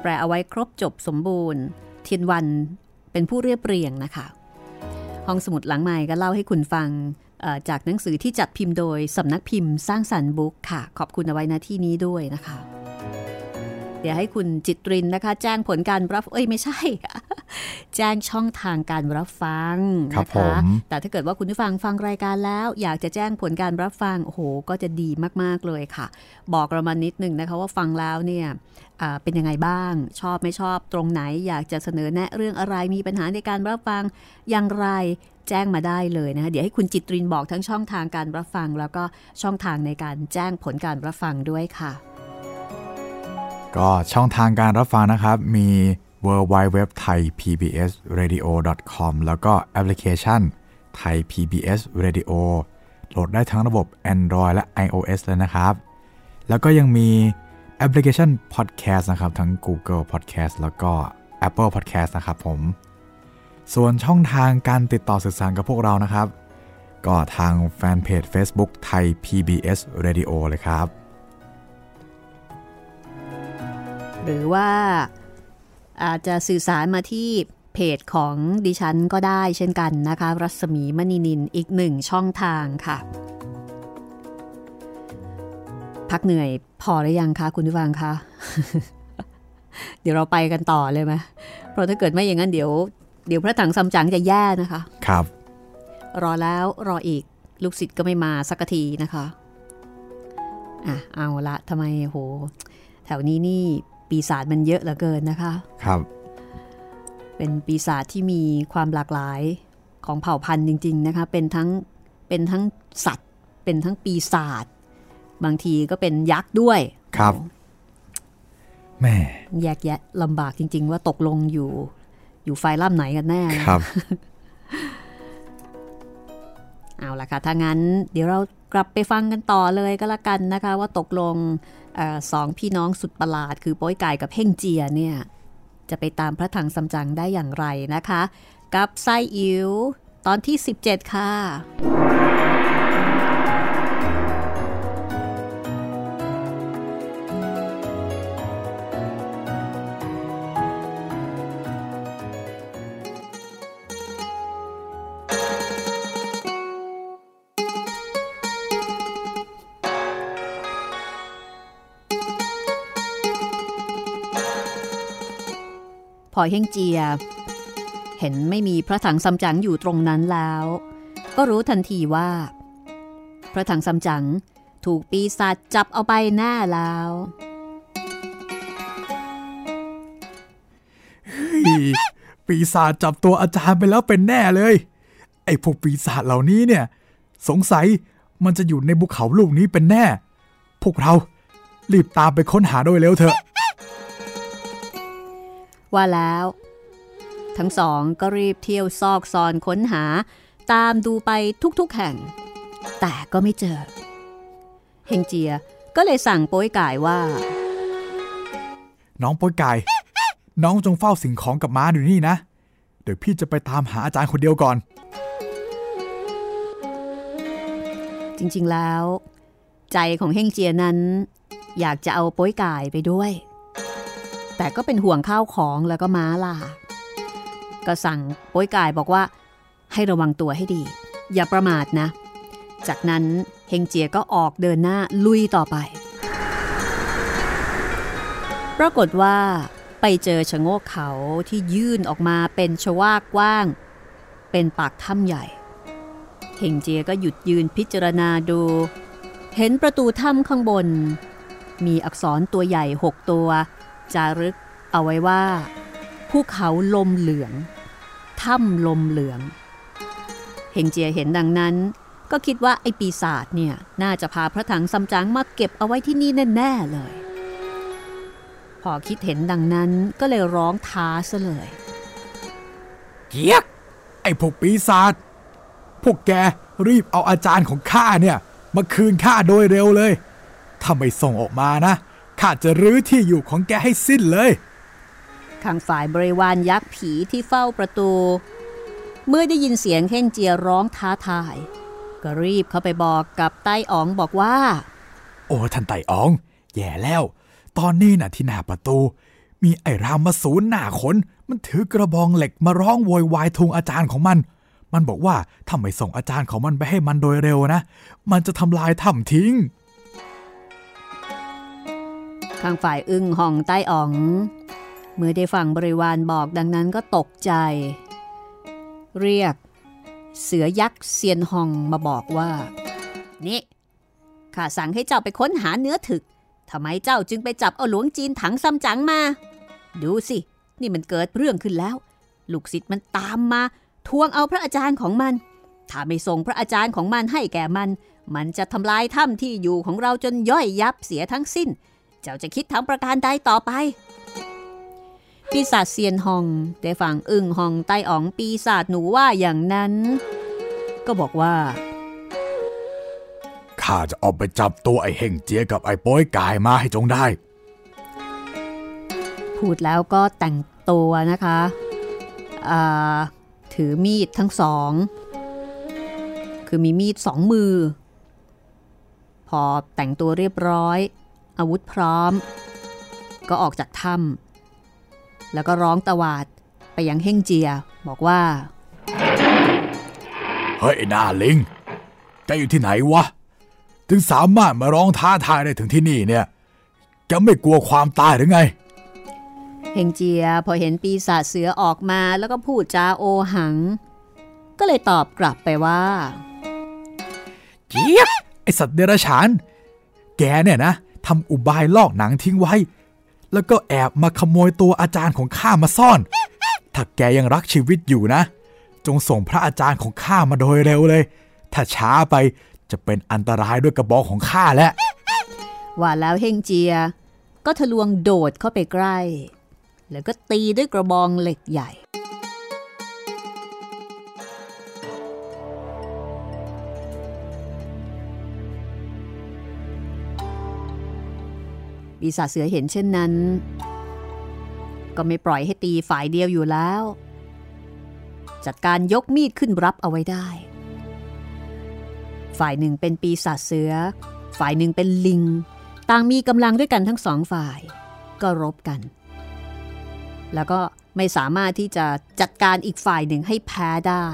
แปลเอาไว้ครบจบสมบูรณ์ เทียนวันเป็นผู้เรียบเรียงนะคะ ห้องสมุดหลังใหม่ก็เล่าให้คุณฟังจากหนังสือที่จัดพิมพ์โดยสำนักพิมพ์สร้างสรรค์บุ๊กค่ะ ขอบคุณเอาไว้ณที่นี้ด้วยนะคะ เดี๋ยวให้คุณจิตรินนะคะ แจ้งผลการรับเอ้ยไม่ใช่ แจ้งช่องทางการรับฟังครับนะผคะมแต่ถ้าเกิดว่าคุณผู้ฟังฟังรายการแล้ว อยากจะแจ้งผลการรับฟังโอ้โหก็จะดีมากๆเลยค่ะ บอกเรามานิดนึงนะคะว่าฟังแล้วเนี่ยอ่าเป็นยังไงบ้าง ชอบไม่ชอบตรงไหน อยากจะเสนอแนะเรื่องอะไรมีปัญหาในการรับฟังอย่างไรแจ้งมาได้เลยนะคะเดี๋ยวให้คุณจิตรินบอกทั้งช่องทางการรับฟัง แล้วก็ช่องทางในการแจ้งผลการรับฟังด้วยค่ะ ก็ช่องทางการรับฟังนะครับ มี w w w t h a i PBS Radio com แล้วก็แอปพลิเคชันไทย PBS Radio โหลดได้ทั้งระบบ Android และ iOS เลยนะครับ แล้วก็ยังมีแอปพลิเคชัน Podcast นะครับ ทั้ง Google Podcast แล้วก็ Apple Podcast นะครับผม ส่วนช่องทางการติดต่อสื่อสารกับพวกเรานะครับ ก็ทางแฟนเพจ Facebook ไทย PBS Radio เลยครับ หรือว่าอาจจะสื่อสารมาที่เพจของดิฉันก็ได้เช่นกันนะคะ รัศมีมณีนินอีกหนึ่งช่องทางค่ะ พักเหนื่อยพอหรือยังคะคุณผู้ฟังคะเดี๋ยวเราไปกันต่อเลยไหมเพราะถ้าเกิดไม่อย่างนั้นเดี๋ยว เดี๋ยวพระถังซัมจั๋งจะแย่นะคะ ครับ รอแล้วรออีกลูกศิษย์ก็ไม่มาสักทีนะคะอะเอาละทำไมโห แถวนี้นี่ ปีศาจมันเยอะเหลือเกินนะคะ ครับ เป็นปีศาจที่มีความหลากหลายของเผ่าพันธุ์จริง ๆ นะคะ เป็นทั้ง เป็นทั้งสัตว์ เป็นทั้งปีศาจ บางทีก็เป็นยักษ์ด้วย ครับ แม่ แยกแยะลำบากจริง ๆ ว่าตกลงอยู่ อยู่ไฟล่ำไหนกันแน่นะครับ เอาละค่ะ ถ้างั้น เดี๋ยวเรากลับไปฟังกันต่อเลยก็แล้วกันนะคะ ว่าตกลงเออ สองพี่น้องสุดประหลาด คือป้ยไก่กับเฮ่งเจียเนี่ยจะไปตามพระถังซัมจังได้อย่างไรนะคะ กับไซอิ๋วตอนที่ 17 ค่ะ อเฮงเจีย เห็นไม่มีพระถังซัมจั๋งอยู่ตรงนั้นแล้ว ก็รู้ทันทีว่า พระถังซัมจั๋งถูกปีศาจจับเอาไปแน่แล้วปีศาจจับตัวอาจารย์ไปแล้วเป็นแน่เลย ไอ้พวกปีศาจเหล่านี้เนี่ย สงสัยมันจะอยู่ในภูเขาลูกนี้เป็นแน่ พวกเรารีบตามไปค้นหาโดยเร็วเถอะ ว่าแล้ว ทั้งสองก็รีบเที่ยวซอกซอนค้นหา ตามดูไปทุกๆแห่ง แต่ก็ไม่เจอ เฮงเจียก็เลยสั่งโป้ยก่ายว่า น้องโป้ยไก่น้องจงเฝ้าสิ่งของกับม้าอยู่นี่นะ เดี๋ยวพี่จะไปตามหาอาจารย์คนเดียวก่อน จริงๆแล้ว ใจของเฮงเจียนั้น อยากจะเอาโป้ยก่ายไปด้วย แต่ก็เป็นห่วงข้าวของแล้วก็ม้าล่ะก็สั่งโป้ยกายบอกว่า ให้ระวังตัวให้ดี อย่าประมาทนะ จากนั้นเฮงเจียก็ออกเดินหน้าลุยต่อไป ปรากฏว่าไปเจอชะโงกเขาที่ยื่นออกมาเป็นชวากกว้าง เป็นปากถ้ำใหญ่เฮงเจียก็หยุดยืนพิจารณาดู เห็นประตูถ้ำข้างบน มีอักษรตัวใหญ่หกตัว จารึกเอาไว้ว่า ภูเขาลมเหลือง ถ้ำลมเหลือง เฮงเจียเห็นดังนั้น ก็คิดว่าไอ้ปีศาจเนี่ย น่าจะพาพระถังซัมจั๋งมาเก็บเอาไว้ที่นี่แน่ ๆ เลย พอคิดเห็นดังนั้นก็เลยร้องท้าซะเลยเกียก ไอ้พวกปีศาจ พวกแกรีบเอาอาจารย์ของข้าเนี่ย มาคืนข้าโดยเร็วเลย ถ้าไม่ส่งออกมานะ ข้าจะรื้อที่อยู่ของแกให้สิ้นเลยข้างฝ่ายบริวารยักษ์ผีที่เฝ้าประตู เมื่อได้ยินเสียงเฮ่งเจียร้องท้าทาย ก็รีบเข้าไปบอกกับใต้อ๋องบอกว่า โอ้ท่านไต่อ๋อง แย่แล้ว ตอนนี้น่ะที่หน้าประตู มีไอ้รามมาสูนหน้าขน มันถือกระบองเหล็กมาร้องโวยวายทวงอาจารย์ของมันมันบอกว่าถ้าไม่ส่งอาจารย์ของมันไปให้มันโดยเร็วนะ มันจะทำลายถ้ำทิ้ง ข้างฝ่ายอึ้งห่องใต้อ๋อง เมื่อได้ฟังบริวารบอกดังนั้นก็ตกใจ เรียก เสือยักษ์เซียนห่องมาบอกว่า นี่ข้าสั่งให้เจ้าไปค้นหาเนื้อถึกทำไมเจ้าจึงไปจับเอาหลวงจีนถังซัมจั๋งมา ดูสิ นี่มันเกิดเรื่องขึ้นแล้ว ลูกศิษย์มันตามมาทวงเอาพระอาจารย์ของมัน ถ้าไม่ส่งพระอาจารย์ของมันให้แก่มัน มันจะทำลายถ้ำที่อยู่ของเราจนย่อยยับเสียทั้งสิ้น เจ้าจะคิดทำประการใดต่อไป ปีศาจเซียนหองได้ฟังอึ่งหองใต้อ๋องปีศาจหนูว่าอย่างนั้น ก็บอกว่า ข้าจะออกไปจับตัวไอ้เฮงเจียกับไอ้โป้ยกายมาให้จงได้ พูดแล้วก็แต่งตัวนะคะอ่าถือมีดทั้งสอง คือมีมีดสองมือ พอแต่งตัวเรียบร้อย อาวุธพร้อม ก็ออกจากถ้ำแล้วก็ร้องตวาดไปยังเฮ่งเจีย บอกว่า เฮ้ยไอ้หน้าลิงแกอยู่ที่ไหนวะ ถึงสามารถมาร้องท้าทายได้ถึงที่นี่เนี่ยแกไม่กลัวความตายหรือไงเฮงเจียพอเห็นปีศาจเสือออกมาแล้วก็พูดจาโอหัง ก็เลยตอบกลับไปว่าเจี๊ยบไอสัตว์เดรัจฉาน แกเนี่ยนะ ทำอุบายลอกหนังทิ้งไว้ แล้วก็แอบมาขโมยตัวอาจารย์ของข้ามาซ่อน ถ้าแกยังรักชีวิตอยู่นะ จงส่งพระอาจารย์ของข้ามาโดยเร็วเลย ถ้าช้าไปจะเป็นอันตรายด้วยกระบอกของข้าแล้วว่าแล้วเฮงเจีย ก็ทะลวงโดดเข้าไปใกล้ แล้วก็ตีด้วยกระบองเหล็กใหญ่ ปีศาจเสือเห็นเช่นนั้น ก็ไม่ปล่อยให้ตีฝ่ายเดียวอยู่แล้ว จัดการยกมีดขึ้นรับเอาไว้ได้ ฝ่ายหนึ่งเป็นปีศาจเสือ ฝ่ายหนึ่งเป็นลิง ต่างมีกำลังด้วยกันทั้งสองฝ่าย ก็รบกัน แล้วก็ไม่สามารถที่จะจัดการอีกฝ่ายหนึ่งให้แพ้ได้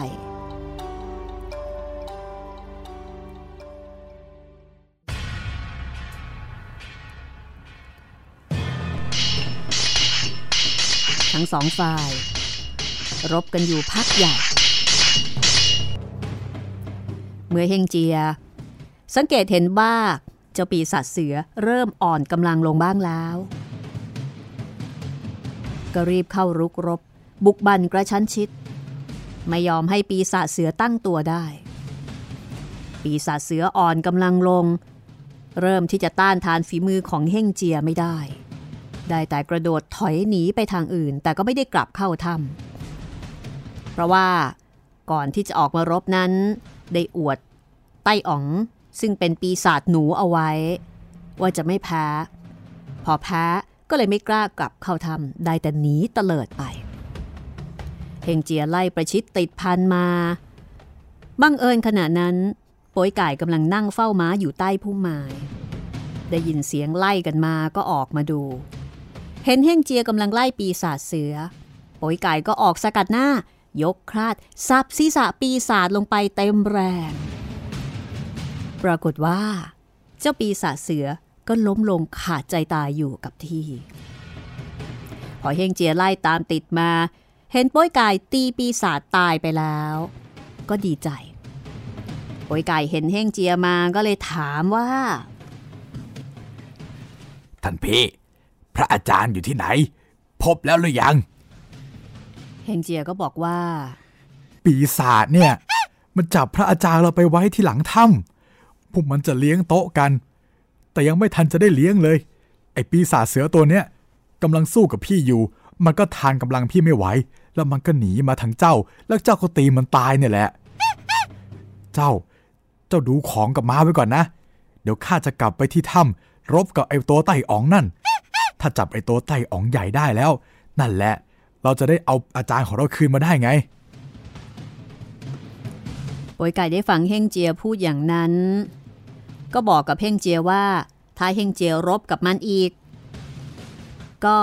ทั้งสองฝ่าย รบกันอยู่พักใหญ่ เมื่อเฮงเจีย สังเกตเห็นว่าเจ้าปีศาจเสือเริ่มอ่อนกำลังลงบ้างแล้ว ก็รีบเข้ารุกรบ บุกบันกระชั้นชิด ไม่ยอมให้ปีศาจเสือตั้งตัวได้ ปีศาจเสืออ่อนกำลังลง เริ่มที่จะต้านทานฝีมือของเฮงเจียไม่ได้ ได้แต่กระโดดถอยหนีไปทางอื่น แต่ก็ไม่ได้กลับเข้าถ้ำเพราะว่าก่อนที่จะออกมารบนั้น ได้อวดไต้อ๋อง ซึ่งเป็นปีศาจหนูเอาไว้ ว่าจะไม่แพ้ พอแพ้ก็เลยไม่กล้ากลับเข้าถ้ำได้แต่หนีเตลิดไปเฮงเจียไล่ประชิดติดพันมา บังเอิญขณะนั้นโป้ยไก่กำลังนั่งเฝ้าม้าอยู่ใต้พุ่มไม้ ได้ยินเสียงไล่กันมาก็ออกมาดู เห็นเฮงเจียกำลังไล่ปีศาจเสือโป้ยไก่ก็ออกสกัดหน้า ยกคราดซับศีรษะปีศาจลงไปเต็มแรง ปรากฏว่า เจ้าปีศาจเสือก็ล้มลงขาดใจตายอยู่กับที่ พอเฮงเจียไล่ตามติดมา เห็นโป้ยไก่ตีปีศาจตายไปแล้ว ก็ดีใจโป้ยไก่เห็นเฮงเจียมาก็เลยถามว่า ท่านพี่ พระอาจารย์อยู่ที่ไหน พบแล้วหรือยัง เฮงเจียก็บอกว่า ปีศาจเนี่ย มันจับพระอาจารย์เราไปไว้ที่หลังถ้ำพวกมันจะเลี้ยงโต๊ะกัน แต่ยังไม่ทันจะได้เลี้ยงเลย ไอ้ปีศาจเสือตัวเนี้ยกำลังสู้กับพี่อยู่ มันก็ทานกำลังพี่ไม่ไหว แล้วมันก็หนีมาทางเจ้า แล้วเจ้าก็ตีมันตายเนี่ยแหละ เจ้า เจ้าดูของกับม้าไว้ก่อนนะ เดี๋ยวข้าจะกลับไปที่ถ้ำรบกับไอ้ตัวไต่อ๋องนั่น ถ้าจับไอ้ตัวไต่อ๋องใหญ่ได้แล้ว นั่นแหละ เราจะได้เอาอาจารย์ของเราคืนมาได้ไงโอยไก่ได้ฟังเฮ่งเจียพูดอย่างนั้น ก็บอกกับเฮ่งเจียว่า ถ้าเฮ่งเจียรบกับมันอีก ก็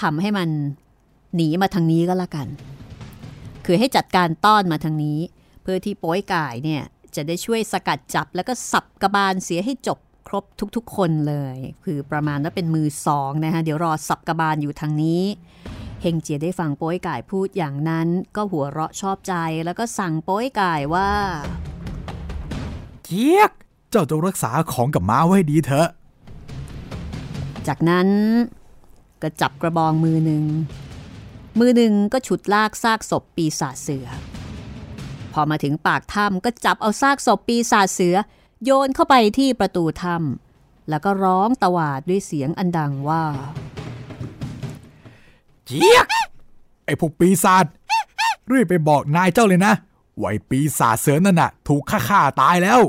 ทำให้มันหนีมาทางนี้ก็แล้วกัน คือให้จัดการต้อนมาทางนี้ เพื่อที่โป้ยก่ายเนี่ยจะได้ช่วยสกัดจับแล้วก็สับกระบาลเสียให้จบ ครบทุกๆ คนเลย คือประมาณว่าเป็นมือสองนะคะเดี๋ยวรอสับกระบาลอยู่ทางนี้เฮงเจียได้ฟังโป้ยก่ายพูดอย่างนั้น ก็หัวเราะชอบใจแล้วก็สั่งโป้ยก่ายว่า เจี๊ยก เจ้าจงรักษาของกับม้าไว้ให้ดีเถอะ จากนั้นก็จับกระบองมือหนึ่ง มือหนึ่งก็ฉุดลากซากศพปีศาจเสือ พอมาถึงปากถ้ำก็จับเอาซากศพปีศาจเสือ โยนเข้าไปที่ประตูถ้ำแล้วก็ร้องตวาดด้วยเสียงอันดังว่า เจี๊ยก ไอ้พวกปีศาจรีบไปบอกนายเจ้าเลยนะว่าไอ้ปีศาจเสือนั่นน่ะ ถูกฆ่าฆ่าตายแล้ว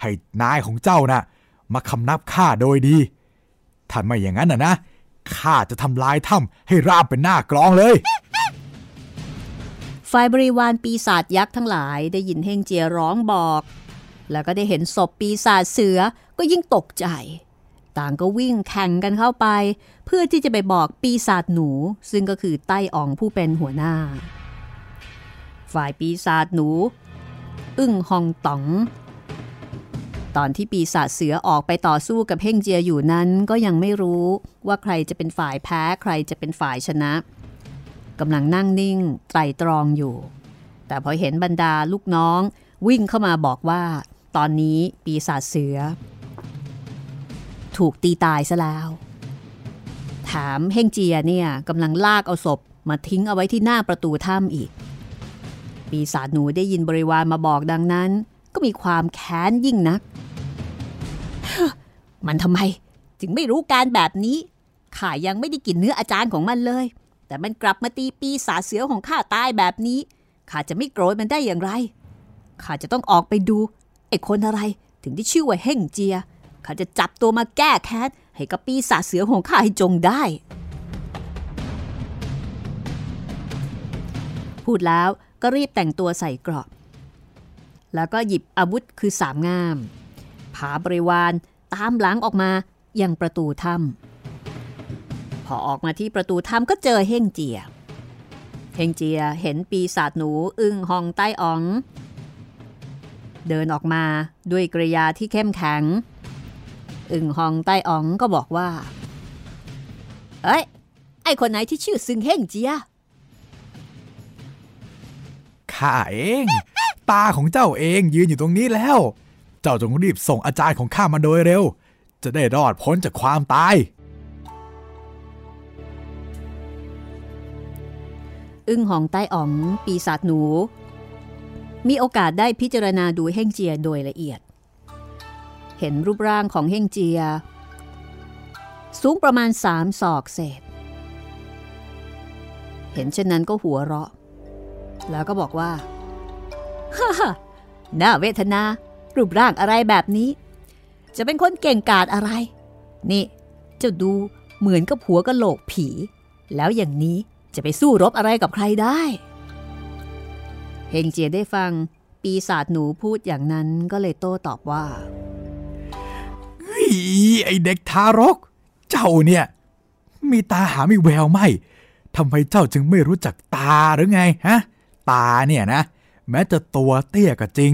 ให้นายของเจ้าน่ะ มาคำนับฆ่าโดยดี ถ้าไม่อย่างนั้นน่ะนะข้าจะทำลายถ้ำให้ราบเป็นหน้ากลองเลยฝ่ายบริวารปีศาจยักษ์ทั้งหลายได้ยินเฮงเจียร้องบอก แล้วก็ได้เห็นศพปีศาจเสือก็ยิ่งตกใจ ต่างก็วิ่งแข่งกันเข้าไป เพื่อที่จะไปบอกปีศาจหนู ซึ่งก็คือไต้อองผู้เป็นหัวหน้า ฝ่ายปีศาจหนู อึ้งฮองต๋อง ตอนที่ปีศาจเสือออกไปต่อสู้กับเฮงเจียอยู่นั้นก็ยังไม่รู้ว่าใครจะเป็นฝ่ายแพ้ใครจะเป็นฝ่ายชนะกำลังนั่งนิ่งไตรตรองอยู่ แต่พอเห็นบรรดาลูกน้องวิ่งเข้ามาบอกว่า ตอนนี้ปีศาจเสือ ถูกตีตายซะแล้ว ถามเฮงเจียเนี่ยกำลังลากเอาศพมาทิ้งเอาไว้ที่หน้าประตูถ้ำอีก ปีศาจหนูได้ยินบริวารมาบอกดังนั้น ก็มีความแค้นยิ่งนัก มันทำไม จึงไม่รู้การแบบนี้ข้ายังไม่ได้กินเนื้ออาจารย์ของมันเลย แต่มันกลับมาตีปีศาจเสือของข้าตายแบบนี้ข้าจะไม่โกรธมันได้อย่างไรข้าจะต้องออกไปดู ไอ้คนอะไรถึงที่ชื่อว่าเฮ่งเจียข้าจะจับตัวมาแก้แค้นให้กับปีศาจเสือของข้าให้จงได้ พูดแล้วก็รีบแต่งตัวใส่เกราะ แล้วก็หยิบอาวุธคือสามงาม ผาบริวารตามหลังออกมายังประตูถ้ำพอออกมาที่ประตูถ้ำก็เจอเฮงเจีย เฮงเจียเห็นปีศาจหนูอึ้งหองใต้อ๋อง เดินออกมาด้วยกริยาที่เข้มแข็ง อึ่งหองใต้อ๋องก็บอกว่า เอ้ย ไอคนไหนที่ชื่อซึงเฮงเจียข้าเอง ตาของเจ้าเองยืนอยู่ตรงนี้แล้ว เจ้าจงรีบส่งอาจารย์ของข้ามาโดยเร็ว จะได้รอดพ้นจากความตาย อึ้งหองใต้อ๋อง ปีศาจหนู มีโอกาสได้พิจารณาดูเฮ่งเจียโดยละเอียด เห็นรูปร่างของเฮ่งเจีย สูงประมาณสามศอกเศษ เห็นเช่นนั้นก็หัวเราะ แล้วก็บอกว่าฮ่าฮ่าน่าเวทนา รูปร่างอะไรแบบนี้ จะเป็นคนเก่งกาจอะไร นี่ เจ้าดูเหมือนกับหัวกะโหลกผี แล้วอย่างนี้จะไปสู้รบอะไรกับใครได้ เฮงเจียได้ฟัง ปีศาจหนูพูดอย่างนั้นก็เลยโต้ตอบว่าอีไอเด็กทารก เจ้าเนี่ย มีตาหาไม่แววไหมทำไมเจ้าจึงไม่รู้จักตาหรือไงฮะ ตาเนี่ยนะ แม้จะตัวเตี้ยก็จริง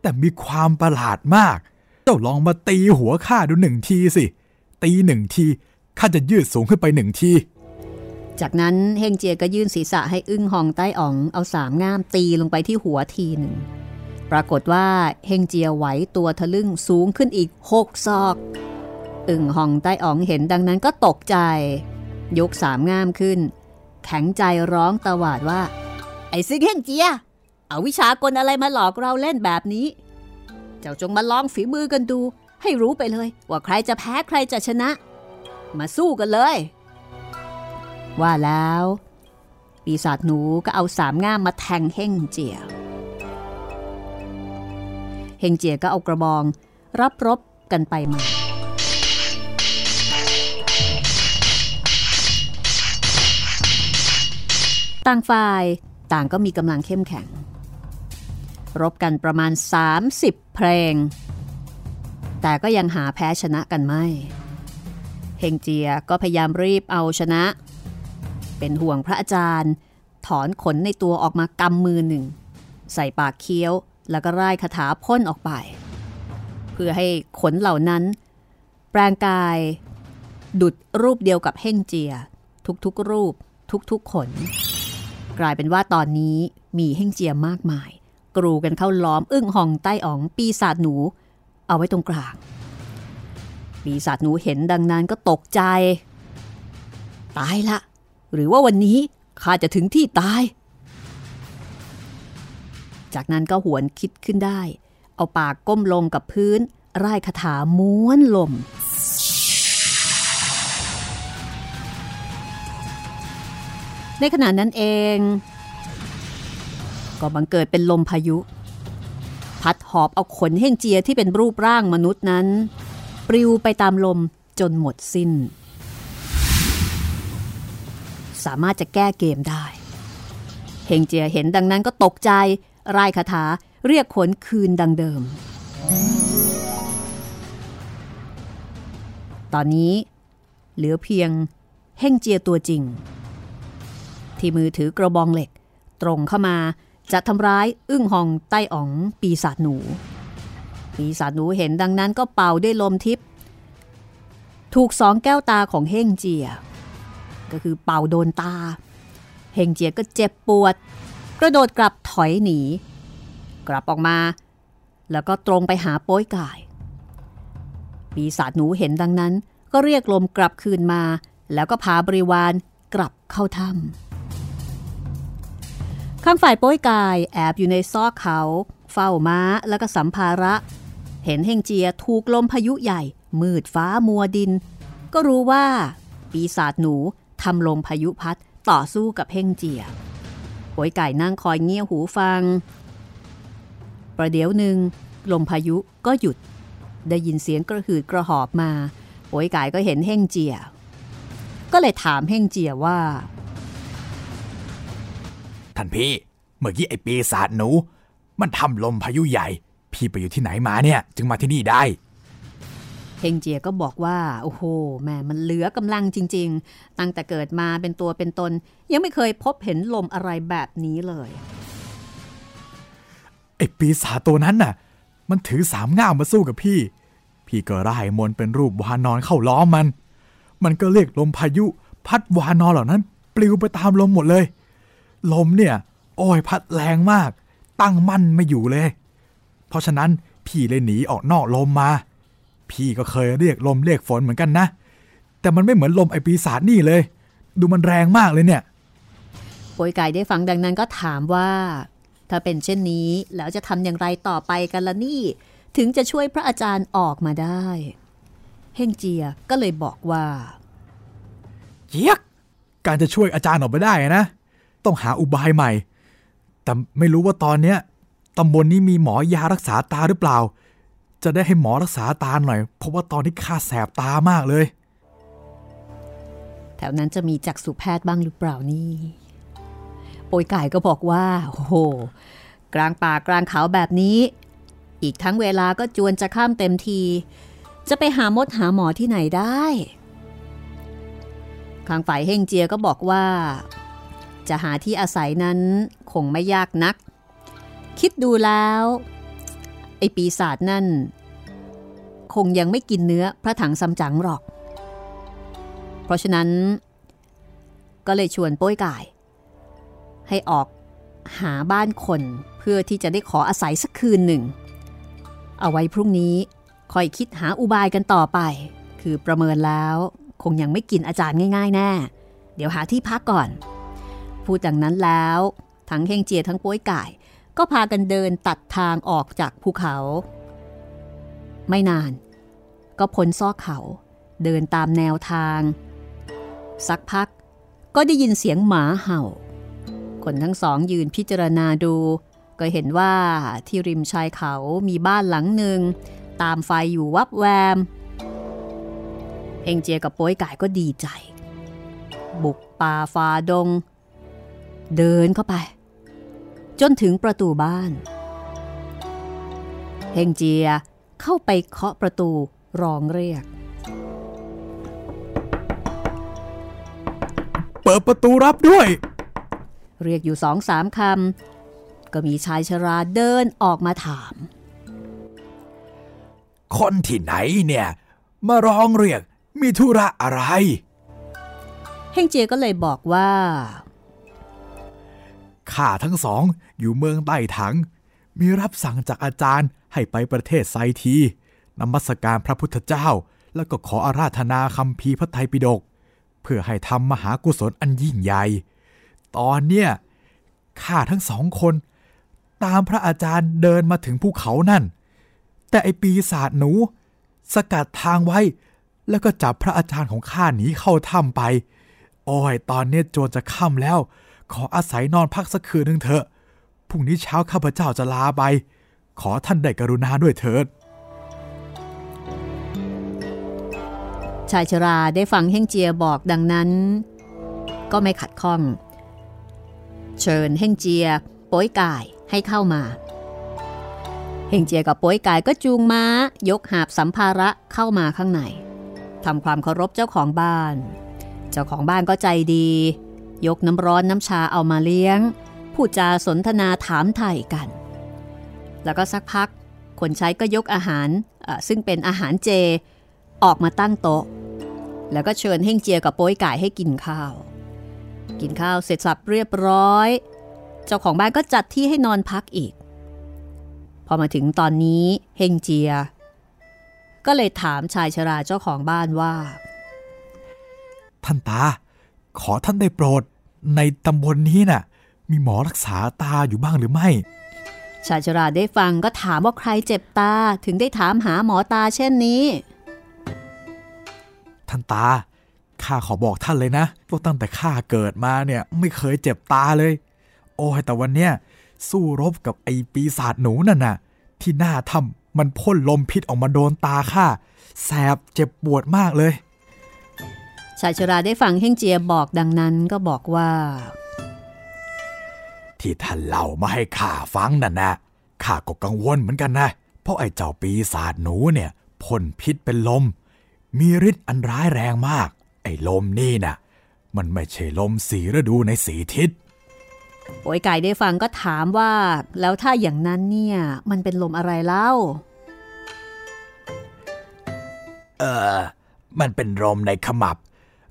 แต่มีความประหลาดมาก เจ้าลองมาตีหัวข้าดูหนึ่งทีสิ ตีหนึ่งทีข้าจะยืดสูงขึ้นไปหนึ่งที จากนั้นเฮงเจียก็ยื่นศีรษะให้อึ้งหองใต้อ๋องเอาสามง่ามตีลงไปที่หัวทีหนึ่งปรากฏว่าเฮงเจียไหวตัวทะลึ่งสูงขึ้นอีกหกซอก อึ่งหองใต้อ๋องเห็นดังนั้นก็ตกใจ ยกสามง่ามขึ้น แข็งใจร้องตะวาดว่า ไอ้ซึกเฮงเจีย เอาวิชากลอะไรมาหลอกเราเล่นแบบนี้ เจ้าจงมาลองฝีมือกันดู ให้รู้ไปเลย ว่าใครจะแพ้ใครจะชนะ มาสู้กันเลย ว่าแล้ว ปีศาจหนูก็เอาสามง่ามมาแทงเฮ่งเจียเฮงเจียก็เอากระบอง รับรบกันไปมา ต่างฝ่ายต่างก็มีกำลังเข้มแข็ง รบกันประมาณ 30 เพลง แต่ก็ยังหาแพ้ชนะกันไม่ เฮงเจียก็พยายามรีบเอาชนะ เป็นห่วงพระอาจารย์ ถอนขนในตัวออกมากำมือหนึ่ง ใส่ปากเคี้ยว แล้วก็ร่ายคาถาพ่นออกไป เพื่อให้ขนเหล่านั้น แปลงกาย ดุดรูปเดียวกับเฮ่งเจีย ทุกๆรูป ทุกๆขน กลายเป็นว่าตอนนี้มีเฮ่งเจียมากมาย กรูกันเข้าล้อมอึ้งห่องใต้อ๋องปีศาจหนู เอาไว้ตรงกลางปีศาจหนูเห็นดังนั้นก็ตกใจ ตายละ หรือว่าวันนี้ข้าจะถึงที่ตาย จากนั้นก็หวนคิดขึ้นได้ เอาปากก้มลงกับพื้นร่ายคาถาม้วนลม ในขณะนั้นเอง ก็บังเกิดเป็นลมพายุ พัดหอบเอาขนเฮ่งเจียที่เป็นรูปร่างมนุษย์นั้น ปลิวไปตามลมจนหมดสิ้น สามารถจะแก้เกมได้เฮงเจียเห็นดังนั้นก็ตกใจรายคาถาเรียกขนคืนดังเดิม ตอนนี้เหลือเพียงเฮงเจียตัวจริง ที่มือถือกระบองเหล็ก ตรงเข้ามาจะทำร้ายอึ้งหองใต้อ๋องปีศาจหนู ปีศาจหนูเห็นดังนั้นก็เป่าด้วยลมทิพย์ถูกสองแก้วตาของเฮงเจีย ก็คือเป่าโดนตา เฮงเจียก็เจ็บปวด กระโดดกลับถอยหนี กลับออกมา แล้วก็ตรงไปหาโป้ยกาย ปีศาจหนูเห็นดังนั้น ก็เรียกลมกลับคืนมา แล้วก็พาบริวารกลับเข้าถ้ำข้างฝ่ายโป้ยกายแอบอยู่ในซอกเขา เฝ้าม้าแล้วก็สัมภาระ เห็นเฮงเจียถูกลมพายุใหญ่ มืดฟ้ามัวดิน ก็รู้ว่า ปีศาจหนู ทำลมพายุพัดต่อสู้กับเฮงเจียโป้ยไก่นั่งคอยเงี่ยหูฟัง ประเดี๋ยวหนึ่งลมพายุก็หยุด ได้ยินเสียงกระหืดกระหอบมาโป้ยไก่ก็เห็นเฮงเจีย ก็เลยถามเฮงเจียว่า ท่านพี่ เมื่อกี้ไอ้ปีศาจหนู มันทำลมพายุใหญ่ พี่ไปอยู่ที่ไหนมาเนี่ย จึงมาที่นี่ได้ เฮงเจียก็บอกว่า โอ้โหแม่มันเหลือกำลังจริง ๆ ตั้งแต่เกิดมาเป็นตัวเป็นตน ยังไม่เคยพบเห็นลมอะไรแบบนี้เลยไอ้ปีศาจตัวนั้นน่ะ มันถือสามง่ามมาสู้กับพี่ พี่ก็ร่ายมนเป็นรูปวานอนเข้าล้อมมัน มันก็เรียกลมพายุ พัดวานอนเหล่านั้น ปลิวไปตามลมหมดเลย ลมเนี่ย โอ้ยพัดแรงมาก ตั้งมั่นไม่อยู่เลย เพราะฉะนั้นพี่เลยหนีออกนอกลมมา พี่ก็เคยเรียกลมเรียกฝนเหมือนกันนะ แต่มันไม่เหมือนลมไอปีศาจนี่เลย ดูมันแรงมากเลยเนี่ยโปยไก่ได้ฟังดังนั้นก็ถามว่า ถ้าเป็นเช่นนี้แล้วจะทำอย่างไรต่อไปกันละนี่ ถึงจะช่วยพระอาจารย์ออกมาได้ เฮงเจียก็เลยบอกว่าเยียกการจะช่วยอาจารย์ออกไปได้นะ ต้องหาอุบายใหม่ แต่ไม่รู้ว่าตอนเนี้ยตำบลนี้มีหมอยารักษาตาหรือเปล่า จะได้ให้หมอรักษาตาหน่อย เพราะว่าตอนนี้ข้าแสบตามากเลย แถวนั้นจะมีจักษุแพทย์บ้างหรือเปล่านี่โปยไก่ก็บอกว่าโอ้โหกลางป่ากลางเขาแบบนี้ อีกทั้งเวลาก็จวนจะข้ามเต็มที จะไปหามดหาหมอที่ไหนได้ข้างฝ่ายเฮงเจียก็บอกว่า จะหาที่อาศัยนั้นคงไม่ยากนัก คิดดูแล้ว ไอปีศาจนั่น คงยังไม่กินเนื้อพระถังซัมจั๋งหรอก เพราะฉะนั้น ก็เลยชวนโป้ยก่าย ให้ออกหาบ้านคนเพื่อที่จะได้ขออาศัยสักคืนหนึ่ง เอาไว้พรุ่งนี้คอยคิดหาอุบายกันต่อไป คือประเมินแล้วคงยังไม่กินอาจารย์ง่าย ๆ แน่ เดี๋ยวหาที่พักก่อน พูดดังนั้นแล้ว ทั้งเฮงเจียทั้งป้ยก่าย ก็พากันเดินตัดทางออกจากภูเขา ไม่นาน ก็พ้นซอกเขาเดินตามแนวทาง สักพักก็ได้ยินเสียงหมาเห่า คนทั้งสองยืนพิจารณาดู ก็เห็นว่าที่ริมชายเขามีบ้านหลังหนึ่ง ตามไฟอยู่วับแวมเฮงเจียกับโป้ยก่ายก็ดีใจ บุกป่าฟาดง เดินเข้าไป จนถึงประตูบ้านเฮงเจียเข้าไปเคาะประตูร้องเรียก เปิดประตูรับด้วย เรียกอยู่สองสามคำ ก็มีชายชราเดินออกมาถาม คนที่ไหนเนี่ย มาร้องเรียกมีธุระอะไร เฮงเจียก็เลยบอกว่า ข้าทั้งสองอยู่เมืองใต้ถัง มีรับสั่งจากอาจารย์ให้ไปประเทศไซทีนมัสการพระพุทธเจ้า แล้วก็ขออาราธนาคำพีพระไตรปิฎกเพื่อให้ทำมหากุศลอันยิ่งใหญ่ ตอนเนี้ยข้าทั้งสองคน ตามพระอาจารย์เดินมาถึงภูเขานั่น แต่ไอปีศาจหนู สกัดทางไว้ แล้วก็จับพระอาจารย์ของข้าหนีเข้าถ้ำไป โอ้ยตอนเนี้ยโจรจะค่ำแล้ว ขออาศัยนอนพักสักคืนหนึ่งเถอะ พรุ่งนี้เช้าข้าพเจ้าจะลาไป ขอท่านได้กรุณาด้วยเถิด ชายชราได้ฟังเฮงเจียบอกดังนั้น ก็ไม่ขัดข้อง เชิญเฮงเจียโป้ยกายให้เข้ามาเฮงเจียกับป้ยกายก็จูงม้า ยกหาบสัมภาระเข้ามาข้างในทำความเคารพเจ้าของบ้าน เจ้าของบ้านก็ใจดี ยกน้ำร้อนน้ำชาเอามาเลี้ยงพูดจาสนทนาถามไถ่กัน แล้วก็สักพัก คนใช้ก็ยกอาหารซึ่งเป็นอาหารเจ ออกมาตั้งโต๊ะ แล้วก็เชิญเฮ่งเจียกับโป้ยไก่ให้กินข้าว กินข้าวเสร็จสับเรียบร้อย เจ้าของบ้านก็จัดที่ให้นอนพักอีก พอมาถึงตอนนี้เฮงเจีย ก็เลยถามชายชราเจ้าของบ้านว่า ท่านตาขอท่านได้โปรด ในตำบลนนี้น่ะ มีหมอรักษาตาอยู่บ้างหรือไม่ ชายชราได้ฟังก็ถามว่าใครเจ็บตาถึงได้ถามหาหมอตาเช่นนี้ ท่านตา ข้าขอบอกท่านเลยนะว่าตั้งแต่ข้าเกิดมาเนี่ยไม่เคยเจ็บตาเลย โอ้ยแต่วันเนี้ยสู้รบกับไอ้ปีศาจหนูนั่นน่ะ ที่หน้าถ้ำมันพ่นลมพิษออกมาโดนตาข้าแสบเจ็บปวดมากเลย ชายชราได้ฟังเฮงเจียบอกดังนั้นก็บอกว่า ที่ท่านเล่ามาให้ข้าฟังนั่นนะข้าก็กังวลเหมือนกันนะ เพราะไอ้เจ้าปีศาจหนูเนี่ยพ่นพิษเป็นลม มีฤทธิ์อันร้ายแรงมาก ไอ้ลมนี่น่ะ มันไม่ใช่ลมสีฤดูในสีทิศโอยไก่ได้ฟังก็ถามว่า แล้วถ้าอย่างนั้นเนี่ย มันเป็นลมอะไรเล่า เออมันเป็นลมในขมับ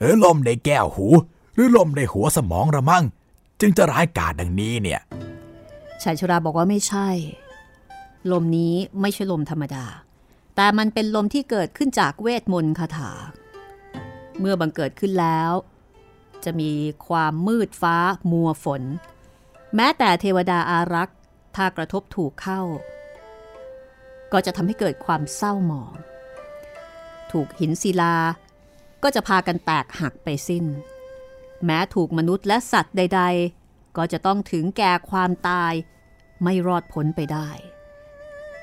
หรือลมในแก้วหู หรือลมในหัวสมองระมั่ง จึงจะร้ายกาจดังนี้เนี่ยชายชราบอกว่าไม่ใช่ ลมนี้ไม่ใช่ลมธรรมดา แต่มันเป็นลมที่เกิดขึ้นจากเวทมนต์คาถา เมื่อบังเกิดขึ้นแล้ว จะมีความมืดฟ้ามัวฝน แม้แต่เทวดาอารักษ์ถ้ากระทบถูกเข้า ก็จะทำให้เกิดความเศร้าหมอง ถูกหินศิลา ก็จะพากันแตกหักไปสิ้น แม้ถูกมนุษย์และสัตว์ใด ๆ ก็จะต้องถึงแก่ความตาย ไม่รอดพ้นไปได้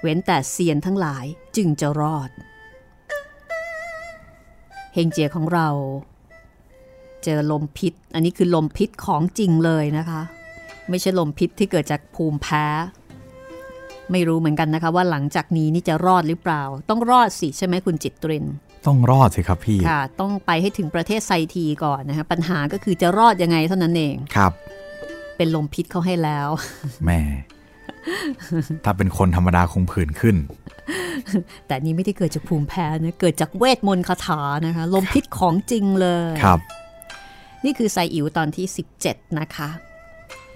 เว้นแต่เซียนทั้งหลายจึงจะรอด เฮงเจียของเรา เจอลมพิษ อันนี้คือลมพิษของจริงเลยนะคะ ไม่ใช่ลมพิษที่เกิดจากภูมิแพ้ไม่รู้เหมือนกันนะคะว่าหลังจากนี้นี่จะรอดหรือเปล่า ต้องรอดสิใช่ไหมคุณจิตตริน ต้องรอดสิครับพี่ ค่ะ ต้องไปให้ถึงประเทศไซทีก่อนนะคะปัญหาก็คือจะรอดยังไงเท่านั้นเอง ครับ เป็นลมพิษเขาให้แล้ว แม่ ถ้าเป็นคนธรรมดาคงผื่นขึ้น แต่นี่ไม่ได้เกิดจากภูมิแพ้นะ เกิดจากเวทมนต์คาถานะคะ ลมพิษของจริงเลย ครับ นี่คือไซอิ๋วตอนที่ 17 นะคะ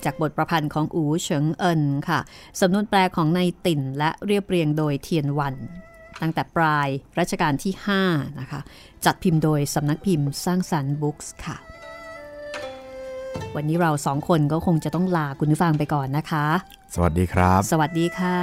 จากบทประพันธ์ของอูเฉิงเอินค่ะ สำนวนแปลของในายติ่นและเรียบเรียงโดยเทียนวัน ตั้งแต่ปลายรัชกาลที่ 5 นะคะ จัดพิมพ์โดยสำนักพิมพ์สร้างสรรค์บุ๊กส์ค่ะ วันนี้เราสองคนก็คงจะต้องลาคุณผู้ฟังไปก่อนนะคะ สวัสดีครับ สวัสดีค่ะ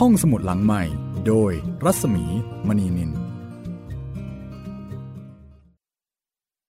ห้องสมุดหลังใหม่ โดยรัศมีมณีนิน